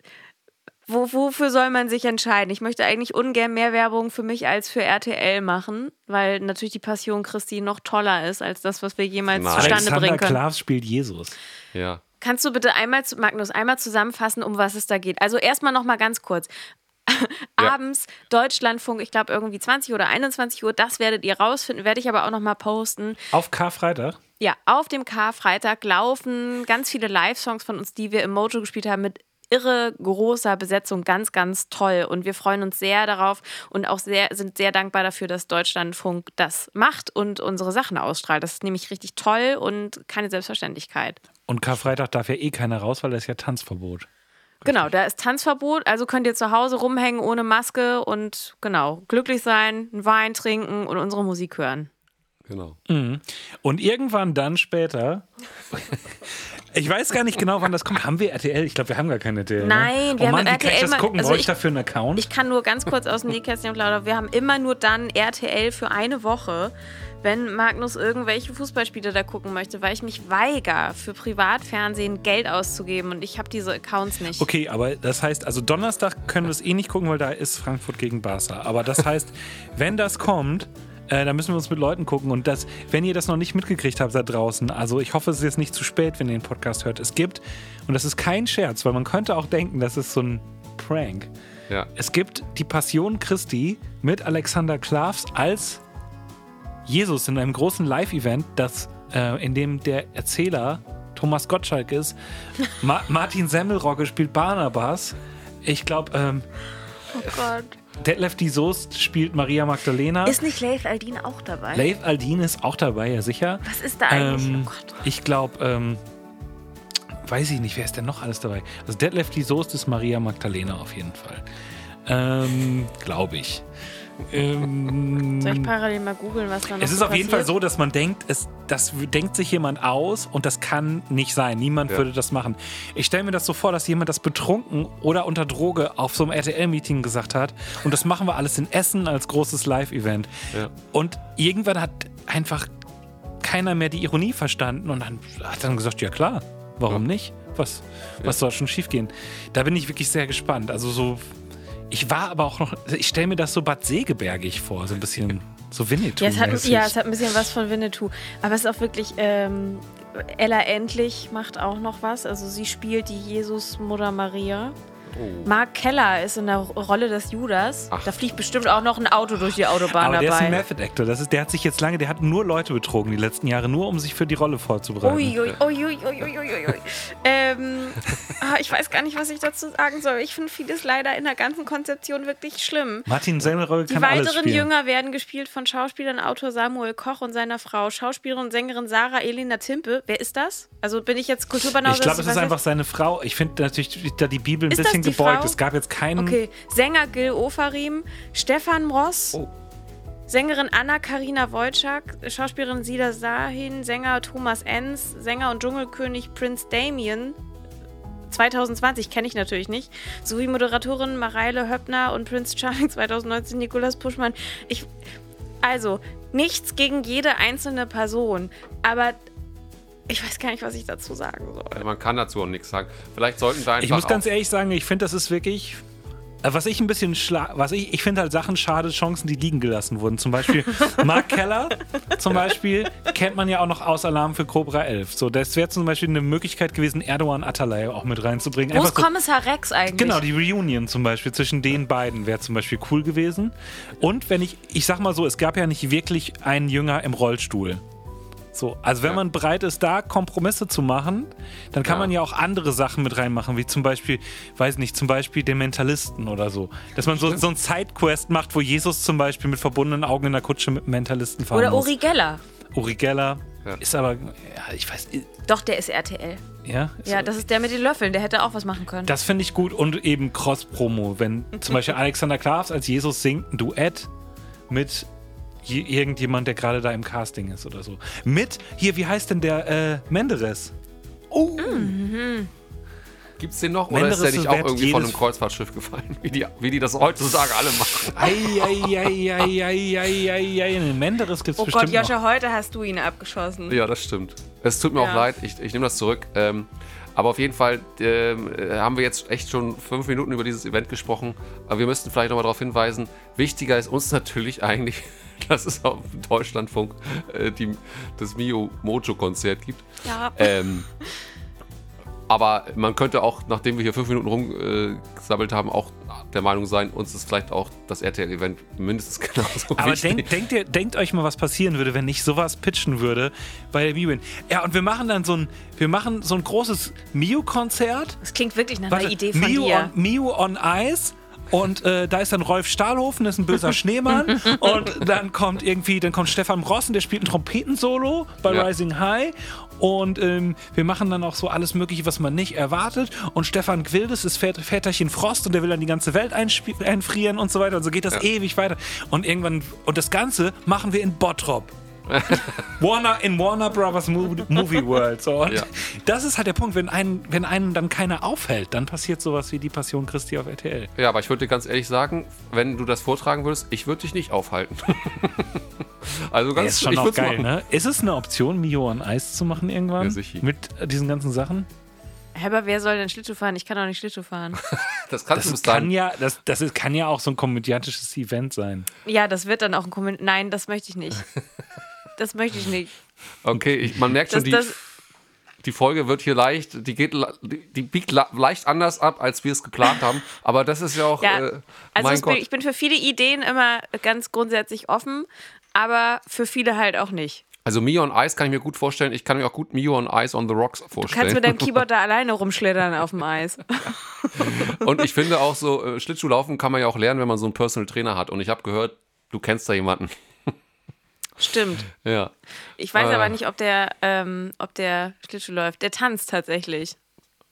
Wo, wofür soll man sich entscheiden? Ich möchte eigentlich ungern mehr Werbung für mich als für RTL machen, weil natürlich die Passion Christi noch toller ist als das, was wir jemals Nein. zustande Alexander bringen können. Klaas spielt Jesus. Ja. Kannst du bitte einmal, zu- Magnus, einmal zusammenfassen, um was es da geht? Also erstmal noch mal ganz kurz. Abends Deutschlandfunk, ich glaube irgendwie 20 oder 21 Uhr, das werdet ihr rausfinden, werde ich aber auch noch mal posten. Auf Karfreitag. Ja, auf dem Karfreitag laufen ganz viele Live-Songs von uns, die wir im Mojo gespielt haben, mit irre großer Besetzung, ganz, ganz toll. Und wir freuen uns sehr darauf und auch sehr, sind sehr dankbar dafür, dass Deutschlandfunk das macht und unsere Sachen ausstrahlt. Das ist nämlich richtig toll und keine Selbstverständlichkeit. Und Karfreitag darf ja eh keiner raus, weil das ist ja Tanzverbot. Genau, da ist Tanzverbot, also könnt ihr zu Hause rumhängen ohne Maske und genau, glücklich sein, einen Wein trinken und unsere Musik hören. Genau. Und irgendwann dann später, ich weiß gar nicht genau, wann das kommt. Haben wir RTL? Ich glaube, wir haben gar keine RTL. Nein, ne? wir oh haben Mann, wie kann ich RTL das gucken? also Brauche ich ich- dafür einen Account? Ich kann nur ganz kurz aus dem Nähkästchen plaudern. Wir haben immer nur dann RTL für eine Woche, wenn Magnus irgendwelche Fußballspiele da gucken möchte, weil ich mich weigere, für Privatfernsehen Geld auszugeben und ich habe diese Accounts nicht. Okay, aber das heißt, also Donnerstag können wir es eh nicht gucken, weil da ist Frankfurt gegen Barca. Aber das heißt, wenn das kommt, äh, dann müssen wir uns mit Leuten gucken. Und das, wenn ihr das noch nicht mitgekriegt habt da draußen, also ich hoffe, es ist jetzt nicht zu spät, wenn ihr den Podcast hört. Es gibt, und das ist kein Scherz, weil man könnte auch denken, das ist so ein Prank. Ja. Es gibt die Passion Christi mit Alexander Klavs als Jesus in einem großen Live-Event, das, äh, in dem der Erzähler Thomas Gottschalk ist. Ma Martin Semmelrogge spielt Barnabas. Ich glaube, ähm, Oh Gott. Detlef die Soest spielt Maria Magdalena. Ist nicht Leif Aldin auch dabei? Leif Aldin ist auch dabei, ja sicher. Was ist da eigentlich? Ähm, oh Gott. ich glaube, ähm, weiß ich nicht, wer ist denn noch alles dabei? Also Detlef die Soest ist Maria Magdalena auf jeden Fall. Ähm, glaube ich. Ähm, Soll ich parallel mal googeln, was da noch es ist so auf jeden Fall so, dass man denkt, es, das denkt sich jemand aus und das kann nicht sein. Niemand Ja. würde das machen. Ich stelle mir das so vor, dass jemand das betrunken oder unter Droge auf so einem RTL-Meeting gesagt hat. Und das machen wir alles in Essen als großes Live-Event. Ja. Und irgendwann hat einfach keiner mehr die Ironie verstanden und dann hat dann gesagt, ja klar, warum Ja. nicht? Was, was soll schon schiefgehen? Da bin ich wirklich sehr gespannt. Also so, ich war aber auch noch, ich stelle mir das so Bad Segebergig vor, so ein bisschen so Winnetou. Ja es, hat, mäßig. ja, es hat ein bisschen was von Winnetou. Aber es ist auch wirklich, ähm, Ella Endlich macht auch noch was. Also sie spielt die Jesus-Mutter Maria. Oh. Mark Keller ist in der Rolle des Judas. Ach. Da fliegt bestimmt auch noch ein Auto durch die Autobahn Aber der ist ein dabei. Method Actor. Das ist, der hat sich jetzt lange, der hat nur Leute betrogen die letzten Jahre, nur um sich für die Rolle vorzubereiten. Ui, ui, ui, ui, ui, ähm, ah, ich weiß gar nicht, was ich dazu sagen soll. Ich finde vieles leider in der ganzen Konzeption wirklich schlimm. Martin Semmelrogge Die kann alles weiteren spielen. Jünger werden gespielt von Schauspieler und Autor Samuel Koch und seiner Frau, Schauspielerin und Sängerin Sarah Elena Timpe. Wer ist das? Also bin ich jetzt Kulturbanause? ich glaube, es ist einfach seine Frau. Ich finde natürlich da die Bibel ein Ist das bisschen gebeugt. Frau? Es gab jetzt keinen. Okay, Sänger Gil Ofarim, Stefan Mross, Oh. Sängerin Anna-Karina Wojcik, Schauspielerin Sida Sahin, Sänger Thomas Enns, Sänger und Dschungelkönig Prince Damien. 2020 kenne ich natürlich nicht, sowie Moderatorin Mareile Höppner und Prince Charming 2019 Nikolas Puschmann. Ich, also, nichts gegen jede einzelne Person, aber ich weiß gar nicht, was ich dazu sagen soll. Man kann dazu auch nichts sagen. Vielleicht sollten wir einfach. Ich muss ganz ehrlich sagen, ich finde, das ist wirklich. äh, Was ich ein bisschen schla was ich, ich finde halt Sachen schade, Chancen, die liegen gelassen wurden. Zum Beispiel Mark Keller, zum Beispiel, kennt man ja auch noch aus Alarm für Cobra 11. So, das wäre zum Beispiel eine Möglichkeit gewesen, Erdogan Atalay auch mit reinzubringen. Wo ist so, Kommissar Rex eigentlich? Genau, die Reunion zum Beispiel zwischen den beiden wäre zum Beispiel cool gewesen. Und wenn ich, ich sag mal so, es gab ja nicht wirklich einen Jünger im Rollstuhl. So, also wenn Ja. man bereit ist, da Kompromisse zu machen, dann kann Ja. man ja auch andere Sachen mit reinmachen, wie zum Beispiel, weiß nicht, zum Beispiel den Mentalisten oder so. Dass man so, so ein Sidequest macht, wo Jesus zum Beispiel mit verbundenen Augen in der Kutsche mit dem Mentalisten fahren Oder muss. Uri Geller. Uri Geller Ja. ist aber, ja, ich weiß, Doch, der ist RTL. ja. ist Ja, das ist der mit den Löffeln. Der hätte auch was machen können. Das finde ich gut und eben Cross-Promo, wenn zum Beispiel Alexander Klavs als Jesus singt ein Duett mit irgendjemand, der gerade da im Casting ist oder so. Mit, hier, wie heißt denn der äh, Menderes? Oh, Gibt es den noch? Oder Menderes ist der nicht auch irgendwie von einem Kreuzfahrtschiff gefallen? Wie die, wie die das heutzutage alle machen. Eieieiei, Menderes gibt es oh bestimmt Gott, noch. Joscha, heute hast du ihn abgeschossen. Ja, das stimmt. Es tut mir Ja. auch leid, ich, ich nehme das zurück. Ähm, aber auf jeden Fall ähm, äh, haben wir jetzt echt schon fünf Minuten über dieses Event gesprochen. Aber wir müssten vielleicht nochmal darauf hinweisen, wichtiger ist uns natürlich eigentlich, dass es auf dem Deutschlandfunk äh, die, das Mio Mojo-Konzert gibt. Ja. Ähm, aber man könnte auch, nachdem wir hier fünf Minuten rumgesammelt haben, auch der Meinung sein, uns ist vielleicht auch das RTL-Event mindestens genauso Aber wichtig. denkt, denkt, ihr, denkt euch mal, was passieren würde, wenn ich sowas pitchen würde bei der Mio. Ja, und wir machen dann so ein, wir machen so ein großes Mio-Konzert. Das klingt wirklich nach Warte, einer Idee von Mio dir. on, Mio on Ice Und äh, da ist dann Rolf Stahlhofen, das ist ein böser Schneemann. und dann kommt irgendwie, dann kommt Stefan Rossen, der spielt ein Trompetensolo bei Ja. Rising High. Und ähm, wir machen dann auch so alles Mögliche, was man nicht erwartet. Und Stefan Gwildes ist Vät Väterchen Frost und der will dann die ganze Welt einfrieren und so weiter. Und so geht das ewig weiter. Und irgendwann, und das Ganze machen wir in Bottrop. Warner in Warner Brothers Movie, Movie World. So. Und Ja. das ist halt der Punkt, wenn einen, wenn einen dann keiner aufhält, dann passiert sowas wie die Passion Christi auf RTL. Ja, aber ich würde dir ganz ehrlich sagen, wenn du das vortragen würdest, ich würde dich nicht aufhalten. also ganz, ist schon ich auch geil, machen. ne? Ist es eine Option, Mio on Eis zu machen irgendwann? Ja, sicher. Mit diesen ganzen Sachen? Hä, Aber wer soll denn Schlittschuh fahren? Ich kann auch nicht Schlittschuh fahren. Das kannst du Das dahin. kann ja, das, das ist, kann ja auch so ein komödiantisches Event sein. Ja, das wird dann auch ein Kommentar. Nein, das möchte ich nicht. Das möchte ich nicht. Okay, ich, man merkt schon, Das, die, die Folge wird hier leicht, die geht, die, die biegt leicht anders ab, als wir es geplant haben. Aber das ist ja auch, ja, äh, also mein bin, Gott. ich bin für viele Ideen immer ganz grundsätzlich offen, aber für viele halt auch nicht. Also Mio on Ice kann ich mir gut vorstellen. Ich kann mir auch gut Mio on Ice on the Rocks Du vorstellen. kannst mit deinem Keyboard da alleine rumschlittern auf dem Eis. Und ich finde auch so, äh, Schlittschuhlaufen kann man ja auch lernen, wenn man so einen Personal Trainer hat. Und ich habe gehört, du kennst da jemanden. Stimmt. Ja. Ich weiß Ah. aber nicht, ob der, ähm, ob der Schlittschuh läuft. Der tanzt tatsächlich.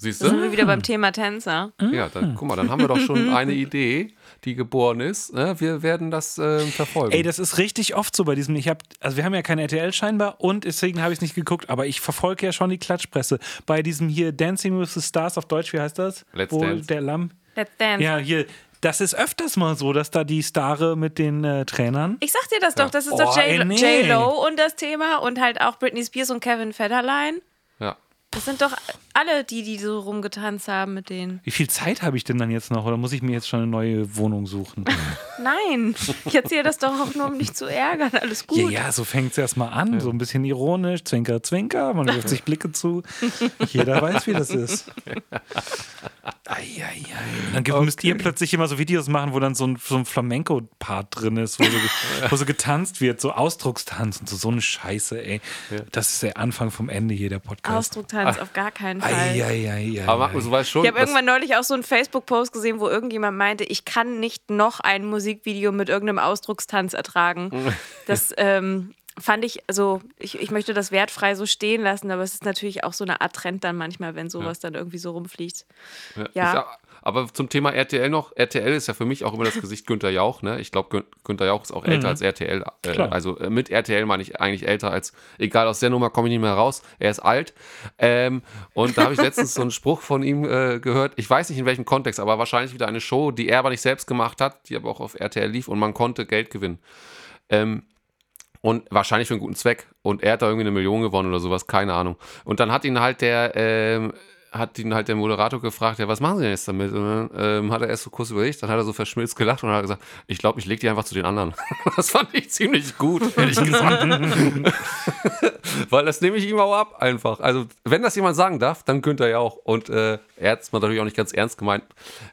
Siehst Da sind du? wir wieder beim Thema Tänzer. Ja, dann guck mal, dann haben wir doch schon eine Idee, die geboren ist. Ne? Wir werden das äh, verfolgen. Ey, das ist richtig oft so bei diesem. Ich habe, also wir haben ja keine RTL scheinbar und deswegen habe ich es nicht geguckt, aber ich verfolge ja schon die Klatschpresse. Bei diesem hier Dancing with the Stars auf Deutsch, wie heißt das? Let's Wo Dance. der Lamm. Let's Dance. Ja, hier. Das ist öfters mal so, dass da die Stare mit den äh, Trainern. Ich sag dir das doch, das ist Oh, doch ey, J- nee. J-Lo und das Thema und halt auch Britney Spears und Kevin Federline. ja. Das sind doch alle die, die so rumgetanzt haben mit denen. Wie viel Zeit habe ich denn dann jetzt noch? Oder muss ich mir jetzt schon eine neue Wohnung suchen? Nein, ich erzähle das doch auch nur, um dich zu ärgern. Alles gut. Ja, ja, so fängt es erstmal an. So ein bisschen ironisch, zwinker, zwinker. Man wirft sich Blicke zu. Jeder weiß, wie das ist. Eieiei. Dann gibt, müsst ihr plötzlich immer so Videos machen, wo dann so ein, so ein Flamenco-Part drin ist, wo so, wo so getanzt wird, so Ausdruckstanz und so, so eine Scheiße, ey. Das ist der Anfang vom Ende hier, der Podcast. Ausdrucktanz auf gar keinen Fall. Eieiei. Aber Markus, du weißt schon, Ich habe irgendwann neulich auch so einen Facebook-Post gesehen, wo irgendjemand meinte, ich kann nicht noch ein Musikvideo mit irgendeinem Ausdruckstanz ertragen. Das ähm, fand ich, also ich, ich möchte das wertfrei so stehen lassen, aber es ist natürlich auch so eine Art Trend dann manchmal, wenn sowas dann irgendwie so rumfliegt. Ja. Ich, aber zum Thema RTL noch, RTL ist ja für mich auch immer das Gesicht Günther Jauch. Ne? Ich glaube, Gün Günther Jauch ist auch älter als RTL. Äh, also äh, mit RTL meine ich eigentlich älter als, egal, aus der Nummer komme ich nicht mehr raus. Er ist alt. Ähm, und da habe ich letztens so einen Spruch von ihm äh, gehört. Ich weiß nicht in welchem Kontext, aber wahrscheinlich wieder eine Show, die er aber nicht selbst gemacht hat, die aber auch auf RTL lief und man konnte Geld gewinnen. Ähm, und wahrscheinlich für einen guten Zweck. Und er hat da irgendwie eine Million gewonnen oder sowas, keine Ahnung. Und dann hat ihn halt der, ähm, hat ihn halt der Moderator gefragt, ja, was machen Sie denn jetzt damit? Und dann ähm, hat er erst so kurz überlegt, dann hat er so verschmilzt gelacht und hat gesagt, ich glaube, ich lege die einfach zu den anderen. das fand ich ziemlich gut, ehrlich gesagt. Weil das nehme ich ihm auch ab, einfach. Also, wenn das jemand sagen darf, dann könnte er ja auch. Und äh, er hat es natürlich auch nicht ganz ernst gemeint.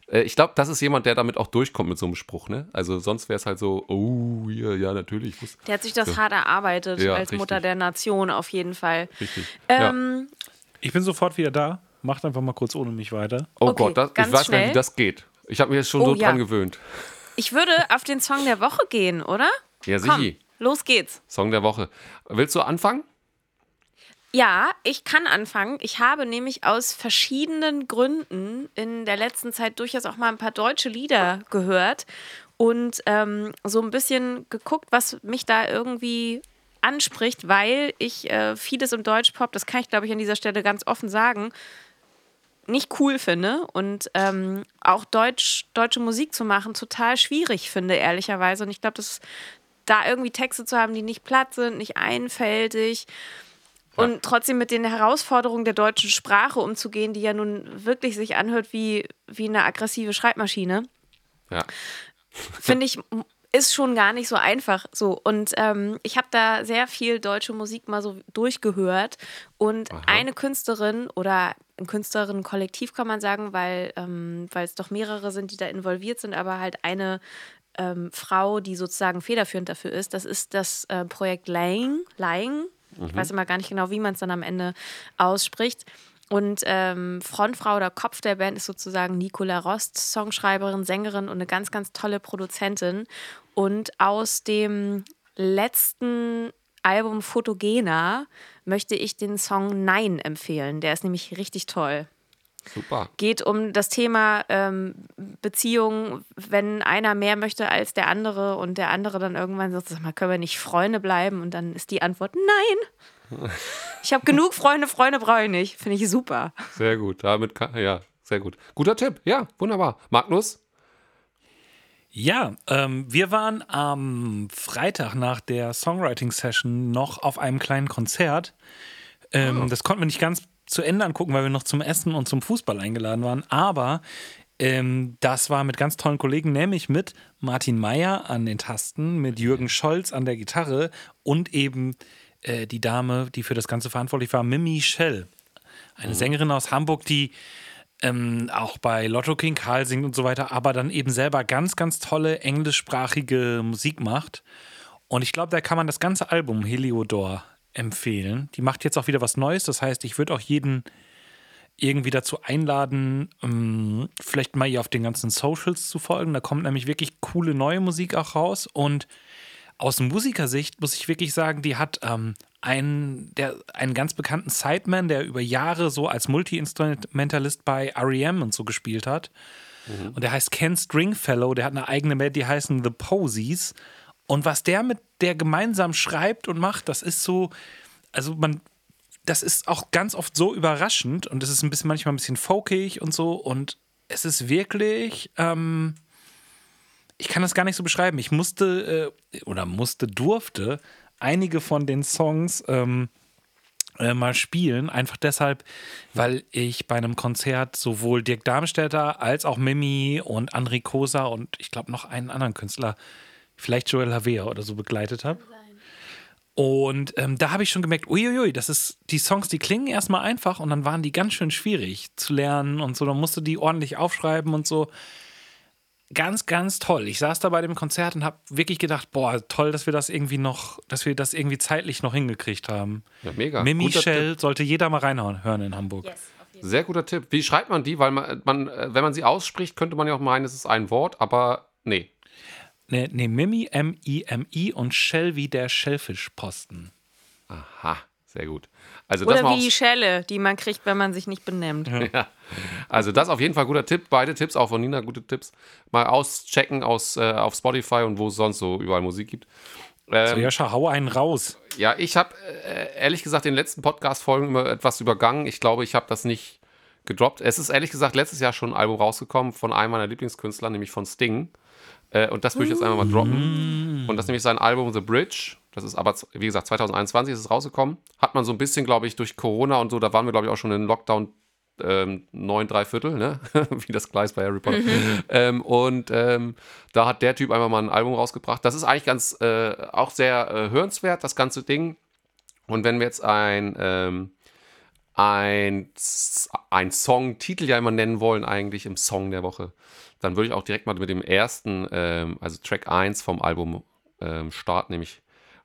Äh, ich glaube, das ist jemand, der damit auch durchkommt mit so einem Spruch, ne? Also, sonst wäre es halt so, oh, ja, ja, natürlich. Ich muss, Der hat sich das hart erarbeitet Ja, als richtig. Mutter der Nation auf jeden Fall. richtig. Ähm, Ich bin sofort wieder da. Macht einfach mal kurz ohne mich weiter. Oh Okay, Gott, das, ich weiß gar nicht, schnell. wie das geht. Ich habe mich jetzt schon Oh, so ja. dran gewöhnt. Ich würde auf den Song der Woche gehen, oder? Ja, sichi. los geht's. Song der Woche. Willst du anfangen? Ja, ich kann anfangen. Ich habe nämlich aus verschiedenen Gründen in der letzten Zeit durchaus auch mal ein paar deutsche Lieder gehört und ähm, so ein bisschen geguckt, was mich da irgendwie anspricht, weil ich äh, vieles im Deutschpop, das kann ich glaube ich an dieser Stelle ganz offen sagen, nicht cool finde und ähm, auch Deutsch, deutsche Musik zu machen total schwierig finde, ehrlicherweise. Und ich glaube, dass da irgendwie Texte zu haben, die nicht platt sind, nicht einfältig und trotzdem mit den Herausforderungen der deutschen Sprache umzugehen, die ja nun wirklich sich anhört wie, wie eine aggressive Schreibmaschine, Ja. finde ich, ist schon gar nicht so einfach. So. Und ähm, ich habe da sehr viel deutsche Musik mal so durchgehört. Und eine Künstlerin oder ein Künstlerinnen-Kollektiv kann man sagen, weil, ähm, weil es doch mehrere sind, die da involviert sind, aber halt eine ähm, Frau, die sozusagen federführend dafür ist, das ist das äh, Projekt Lying. Lying. Ich weiß immer gar nicht genau, wie man es dann am Ende ausspricht. Und ähm, Frontfrau oder Kopf der Band ist sozusagen Nicola Rost, Songschreiberin, Sängerin und eine ganz, ganz tolle Produzentin. Und aus dem letzten Album Photogena möchte ich den Song Nein empfehlen. Der ist nämlich richtig toll. Super. Geht um das Thema ähm, Beziehung, wenn einer mehr möchte als der andere und der andere dann irgendwann sagt, sag mal, können wir nicht Freunde bleiben? Und dann ist die Antwort Nein. Ich habe genug Freunde, Freunde brauche ich nicht. Finde ich super. Sehr gut. Damit kann, ja, sehr gut. Guter Tipp. Ja, wunderbar. Magnus? Ja, ähm, wir waren am Freitag nach der Songwriting-Session noch auf einem kleinen Konzert. Ähm, Das konnten wir nicht ganz zu Ende angucken, weil wir noch zum Essen und zum Fußball eingeladen waren. Aber ähm, das war mit ganz tollen Kollegen, nämlich mit Martin Meyer an den Tasten, mit Jürgen Scholz an der Gitarre und eben äh, die Dame, die für das Ganze verantwortlich war, Mimi Schell. Eine Sängerin aus Hamburg, die ähm, auch bei Lotto King Karl singt und so weiter, aber dann eben selber ganz, ganz tolle englischsprachige Musik macht. Und ich glaube, da kann man das ganze Album Heliodor empfehlen. Die macht jetzt auch wieder was Neues. Das heißt, ich würde auch jeden irgendwie dazu einladen, ähm, vielleicht mal ihr auf den ganzen Socials zu folgen. Da kommt nämlich wirklich coole neue Musik auch raus. Und aus Musikersicht muss ich wirklich sagen, die hat ähm, einen, der, einen ganz bekannten Sideman, der über Jahre so als Multi-Instrumentalist bei REM und so gespielt hat. Und der heißt Ken Stringfellow, der hat eine eigene Band, die heißen The Posies. Und was der mit der gemeinsam schreibt und macht, das ist so, also man, das ist auch ganz oft so überraschend und es ist ein bisschen manchmal ein bisschen folkig und so und es ist wirklich, ähm, ich kann das gar nicht so beschreiben. Ich musste äh, oder musste, durfte einige von den Songs ähm, äh, mal spielen. Einfach deshalb, weil ich bei einem Konzert sowohl Dirk Darmstädter als auch Mimi und André Kosa und ich glaube noch einen anderen Künstler, vielleicht Joel Havea oder so begleitet habe. Und ähm, da habe ich schon gemerkt, uiuiui, das ist, die Songs, die klingen erstmal einfach und dann waren die ganz schön schwierig zu lernen und so. Dann musst du die ordentlich aufschreiben und so. Ganz, ganz toll. Ich saß da bei dem Konzert und habe wirklich gedacht, boah, toll, dass wir das irgendwie noch, dass wir das irgendwie zeitlich noch hingekriegt haben. Ja, mega. Mimi Guter Shell sollte jeder mal reinhauen hören in Hamburg. Sehr guter Tipp. Wie schreibt man die? Weil man, man, äh, wenn man sie ausspricht, könnte man ja auch meinen, es ist ein Wort, aber nee. Nee, nee, Mimi, M-I-M-I und Shell wie der Schellfischposten. Aha, sehr gut. Also das Oder mal wie die Schelle, die man kriegt, wenn man sich nicht benimmt. Ja. Also das auf jeden Fall guter Tipp. Beide Tipps, auch von Nina, gute Tipps. Mal auschecken aus, äh, auf Spotify und wo es sonst so überall Musik gibt. Ähm, So, Joscha, hau einen raus. Ja, ich habe äh, ehrlich gesagt in den letzten Podcast-Folgen immer etwas übergangen. Ich glaube, ich habe das nicht gedroppt. Es ist ehrlich gesagt letztes Jahr schon ein Album rausgekommen von einem meiner Lieblingskünstler, nämlich von Sting. Äh, und das würde ich jetzt einfach mal droppen. Und das ist nämlich sein Album The Bridge. Das ist aber, wie gesagt, 2021 ist es rausgekommen. Hat man so ein bisschen, glaube ich, durch Corona und so, da waren wir, glaube ich, auch schon in Lockdown ähm, neun, drei Viertel, ne? wie das Gleis bei Harry Potter. Ähm, und ähm, da hat der Typ einfach mal ein Album rausgebracht. Das ist eigentlich ganz äh, auch sehr äh, hörenswert, das ganze Ding. Und wenn wir jetzt ein, ähm, ein, ein Song-Titel ja immer nennen wollen, eigentlich im Song der Woche, dann würde ich auch direkt mal mit dem ersten, ähm, also Track 1 vom Album ähm, starten, nämlich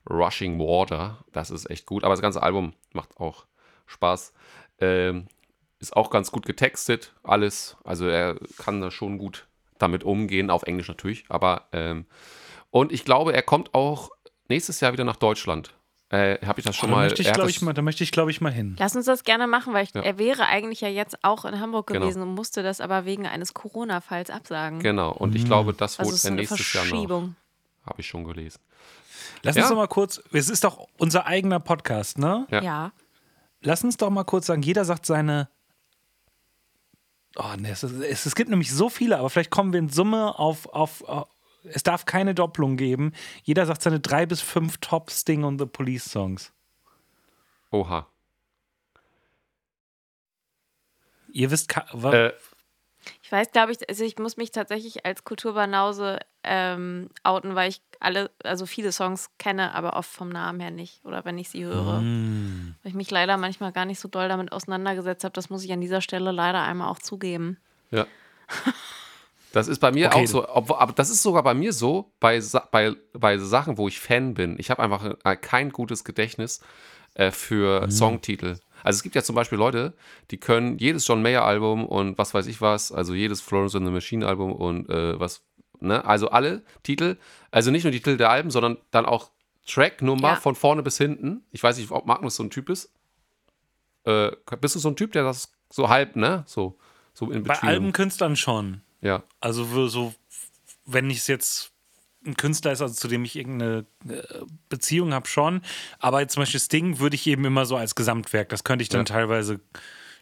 Rushing Water. Das ist echt gut, aber das ganze Album macht auch Spaß. Ähm, ist auch ganz gut getextet, alles. Also er kann da schon gut damit umgehen, auf Englisch natürlich. Aber ähm, und ich glaube, er kommt auch nächstes Jahr wieder nach Deutschland. Äh, Habe ich das schon da mal? möchte ich, er ich, mal, da möchte ich, glaube ich, mal hin. Lass uns das gerne machen, weil ich, Ja. er wäre eigentlich ja jetzt auch in Hamburg Genau. gewesen und musste das aber wegen eines Corona-Falls absagen. Genau. Und ich glaube, das Also er eine nächstes Jahr. Verschiebung. Habe ich schon gelesen. Lass Ja. uns doch mal kurz, es ist doch unser eigener Podcast, ne? Ja. Ja. Lass uns doch mal kurz sagen, jeder sagt seine. Oh, ne, es, es, es gibt nämlich so viele, aber vielleicht kommen wir in Summe auf, auf, auf. Es darf keine Doppelung geben. Jeder sagt seine drei bis fünf Top Sting und The Police Songs. Oha. Ihr wisst, Äh, Ich weiß, glaube ich, also ich muss mich tatsächlich als Kulturbanause ähm, outen, weil ich alle, also viele Songs kenne, aber oft vom Namen her nicht. Oder wenn ich sie höre. Mm. Weil ich mich leider manchmal gar nicht so doll damit auseinandergesetzt habe. Das muss ich an dieser Stelle leider einmal auch zugeben. Ja. Das ist bei mir Okay. auch so, obwohl, aber das ist sogar bei mir so, bei, bei, bei Sachen, wo ich Fan bin. Ich habe einfach äh, kein gutes Gedächtnis äh, für Mhm. Songtitel. Also es gibt ja zum Beispiel Leute, die können jedes John Mayer Album und was weiß ich was, also jedes Florence and the Machine Album und äh, was, ne, also alle Titel, also nicht nur die Titel der Alben, sondern dann auch Tracknummer Ja. von vorne bis hinten. Ich weiß nicht, ob Magnus so ein Typ ist. Äh, bist du so ein Typ, der das so halb, ne, so, so in Bei. Albenkünstlern schon. Ja, Also so, wenn ich es jetzt ein Künstler ist, also zu dem ich irgendeine äh, Beziehung habe, schon. Aber zum Beispiel Sting würde ich eben immer so als Gesamtwerk. Das könnte ich dann Ja. teilweise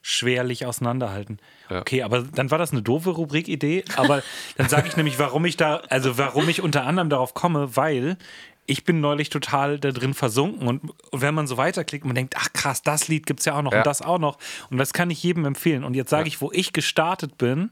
schwerlich auseinanderhalten. Ja. Okay, aber dann war das eine doofe Rubrik-Idee. Aber dann sage ich nämlich, warum ich da, also warum ich unter anderem darauf komme, weil ich bin neulich total da drin versunken und wenn man so weiterklickt und man denkt, ach krass, das Lied gibt es ja auch noch Ja. und das auch noch und das kann ich jedem empfehlen. Und jetzt sage Ja. ich, wo ich gestartet bin,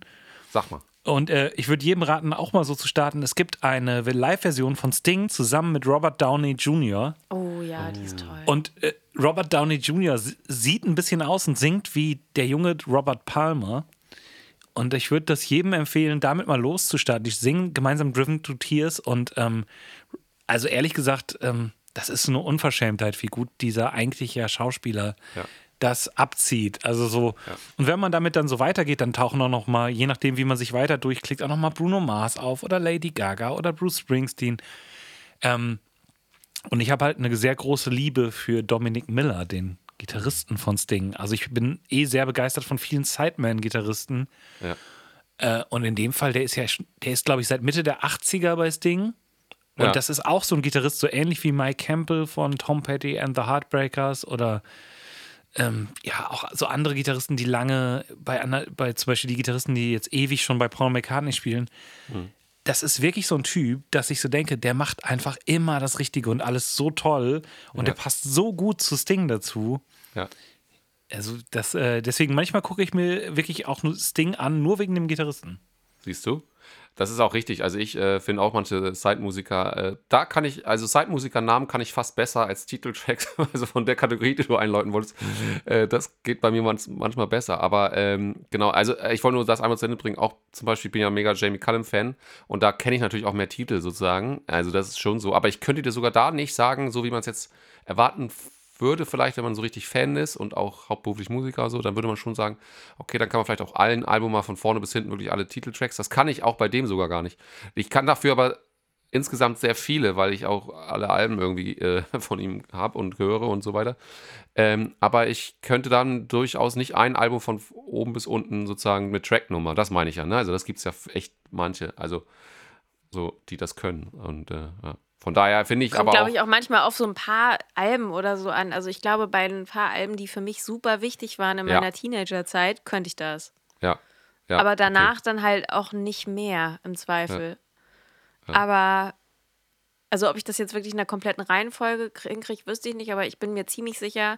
sag mal. Und äh, ich würde jedem raten, auch mal so zu starten. Es gibt eine Live-Version von Sting zusammen mit Robert Downey Jr. Oh ja, die ist toll. Und äh, Robert Downey Jr. sieht ein bisschen aus und singt wie der junge Robert Palmer. Und ich würde das jedem empfehlen, damit mal loszustarten. Die singen gemeinsam Driven to Tears und ähm, also ehrlich gesagt, ähm, das ist eine Unverschämtheit, wie gut dieser eigentlich ja Schauspieler Ja. Das abzieht. Also so, und wenn man damit dann so weitergeht, dann tauchen auch noch mal, je nachdem, wie man sich weiter durchklickt, auch noch mal Bruno Mars auf oder Lady Gaga oder Bruce Springsteen. Ähm, und ich habe halt eine sehr große Liebe für Dominic Miller, den Gitarristen von Sting. Also ich bin eh sehr begeistert von vielen Sideman-Gitarristen. Ja. Äh, und in dem Fall, der ist ja, der ist, glaube ich, seit Mitte der 80er bei Sting. Und Ja. das ist auch so ein Gitarrist, so ähnlich wie Mike Campbell von Tom Petty and the Heartbreakers oder ähm, ja, auch so andere Gitarristen, die lange bei, bei zum Beispiel die Gitarristen, die jetzt ewig schon bei Paul McCartney spielen. Das ist wirklich so ein Typ, dass ich so denke, der macht einfach immer das Richtige und alles so toll und der passt so gut zu Sting dazu. Ja. Also das, äh, deswegen manchmal gucke ich mir wirklich auch nur Sting an, nur wegen dem Gitarristen. Siehst du? Das ist auch richtig. Also ich äh, finde auch manche Side-Musiker, äh, da kann ich, also Side-Musiker-Namen kann ich fast besser als Titeltracks, also von der Kategorie, die du einläuten wolltest. Äh, das geht bei mir manch, manchmal besser. Aber ähm, genau, also äh, ich wollte nur das einmal zu Ende bringen. Auch zum Beispiel bin ich ja mega Jamie Cullum-Fan und da kenne ich natürlich auch mehr Titel sozusagen. Also das ist schon so. Aber ich könnte dir sogar da nicht sagen, so wie man es jetzt erwarten würde, vielleicht, wenn man so richtig Fan ist und auch hauptberuflich Musiker so, dann würde man schon sagen, okay, dann kann man vielleicht auch allen Album mal von vorne bis hinten wirklich alle Titeltracks. Das kann ich auch bei dem sogar gar nicht. Ich kann dafür aber insgesamt sehr viele, weil ich auch alle Alben irgendwie äh, von ihm habe und höre und so weiter. Ähm, aber ich könnte dann durchaus nicht ein Album von oben bis unten sozusagen mit Tracknummer, das meine ich ja. Ne? Also das gibt es ja echt manche, also so, die das können. Und äh, ja. Von daher finde ich Kommt, aber glaube ich, auch manchmal auf so ein paar Alben oder so an. Also ich glaube, bei ein paar Alben, die für mich super wichtig waren in Ja. meiner Teenagerzeit, könnte ich das. ja. ja Aber okay. danach dann halt auch nicht mehr im Zweifel. Aber, also ob ich das jetzt wirklich in der kompletten Reihenfolge hinkriege, wüsste ich nicht, aber ich bin mir ziemlich sicher,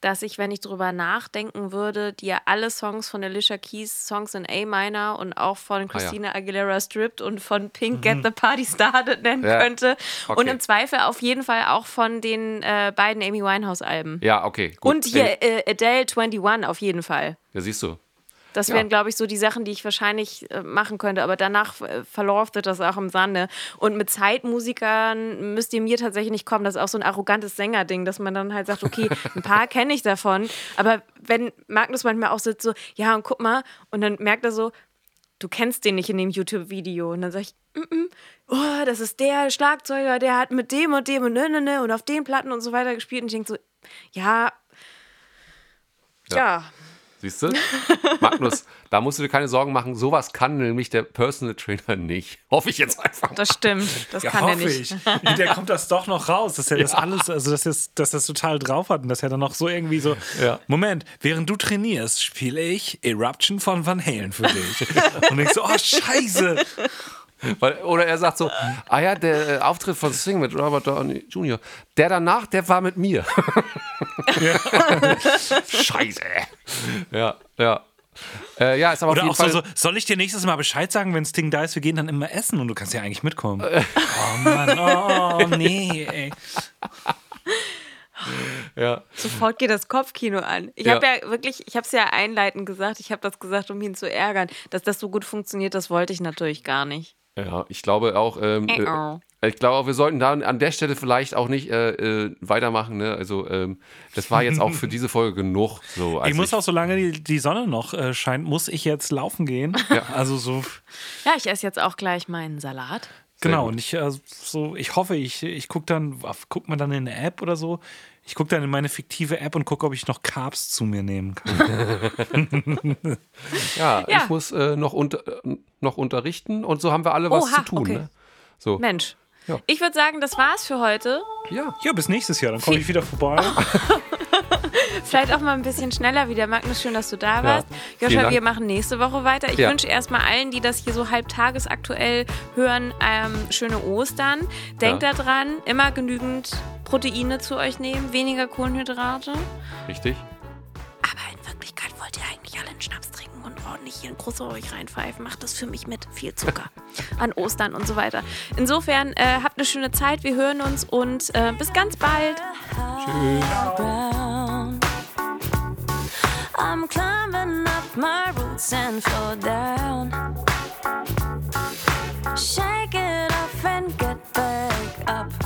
dass ich, wenn ich drüber nachdenken würde, dir alle Songs von Alicia Keys, Songs in A-Minor und auch von Ah, ja. Christina Aguilera Stripped und von Pink Get the Party Started nennen Ja. könnte. Und Okay. im Zweifel auf jeden Fall auch von den äh, beiden Amy Winehouse-Alben. Ja, okay. Gut. Und hier äh, Adele 21 auf jeden Fall. Ja, siehst du. Das Ja. wären, glaube ich, so die Sachen, die ich wahrscheinlich äh, machen könnte. Aber danach äh, verläuft das auch im Sande. Und mit Zeitmusikern müsst ihr mir tatsächlich nicht kommen. Das ist auch so ein arrogantes Sängerding, dass man dann halt sagt, okay, ein paar kenne ich davon. Aber wenn Magnus manchmal auch sitzt so, ja, und guck mal, und dann merkt er so, du kennst den nicht in dem YouTube-Video. Und dann sage ich, mm -mm, oh, das ist der Schlagzeuger, der hat mit dem und dem und ne, ne, ne und auf den Platten und so weiter gespielt. Und ich denke so, ja, ja. Siehst du? Magnus, da musst du dir keine Sorgen machen. Sowas kann nämlich der Personal Trainer nicht. Hoffe ich jetzt einfach. Das stimmt. Das Ja, kann er hoffe nicht. ich. Und der kommt das doch noch raus, dass er das alles, also dass er dass er das total drauf hat und dass er dann noch so irgendwie so, Ja. Moment, während du trainierst, spiele ich Eruption von Van Halen für dich. und ich so, oh Scheiße. Weil, oder er sagt so, ah ja, der äh, Auftritt von Sting mit Robert Downey Jr., der danach, der war mit mir. Scheiße. Ja, ja. Äh, ja, ist aber Oder auf auch so, jeden so, Fall... soll ich dir nächstes Mal Bescheid sagen, wenn Sting da ist, wir gehen dann immer essen und du kannst ja eigentlich mitkommen. oh Mann, oh nee, ey. ja, Sofort geht das Kopfkino an. Ich Ja. habe ja wirklich, ich habe es ja einleitend gesagt, ich habe das gesagt, um ihn zu ärgern. Dass das so gut funktioniert, das wollte ich natürlich gar nicht. Ja, ich glaube auch, ähm, Äh, oh. Ich glaube, wir sollten da an der Stelle vielleicht auch nicht äh, äh, weitermachen. Ne? Also, ähm, das war jetzt auch für diese Folge genug. So, Ich muss auch, solange die, die Sonne noch äh, scheint, muss ich jetzt laufen gehen. Also so, Ja, ich esse jetzt auch gleich meinen Salat. genau. gut. Und ich, äh, so, ich hoffe, ich, ich gucke dann, guck mal dann in eine App oder so. Ich gucke dann in meine fiktive App und gucke, ob ich noch Carbs zu mir nehmen kann. Ja, Ja. ich muss äh, noch, unter, äh, noch unterrichten und so haben wir alle was Oha, zu tun. okay. Ne? So, Mensch. Ja. Ich würde sagen, das war's für heute. ja. Ja, bis nächstes Jahr. Dann komme ich wieder vorbei. Vielleicht auch mal ein bisschen schneller wieder. Magnus, schön, dass du da warst. Joscha, Dank. wir machen nächste Woche weiter. Ich Ja. wünsche erstmal allen, die das hier so halb tagesaktuell hören, ähm, schöne Ostern. Denkt Ja. daran, immer genügend Proteine zu euch nehmen, weniger Kohlenhydrate. Richtig. Aber in Wirklichkeit wollt ihr eigentlich alle einen Schnaps trinken und ordentlich hier ein großes euch reinpfeifen. Macht das für mich mit. Viel Zucker an Ostern und so weiter. Insofern äh, habt eine schöne Zeit. Wir hören uns und äh, bis ganz bald. Tschüss. Shake it off and get back up.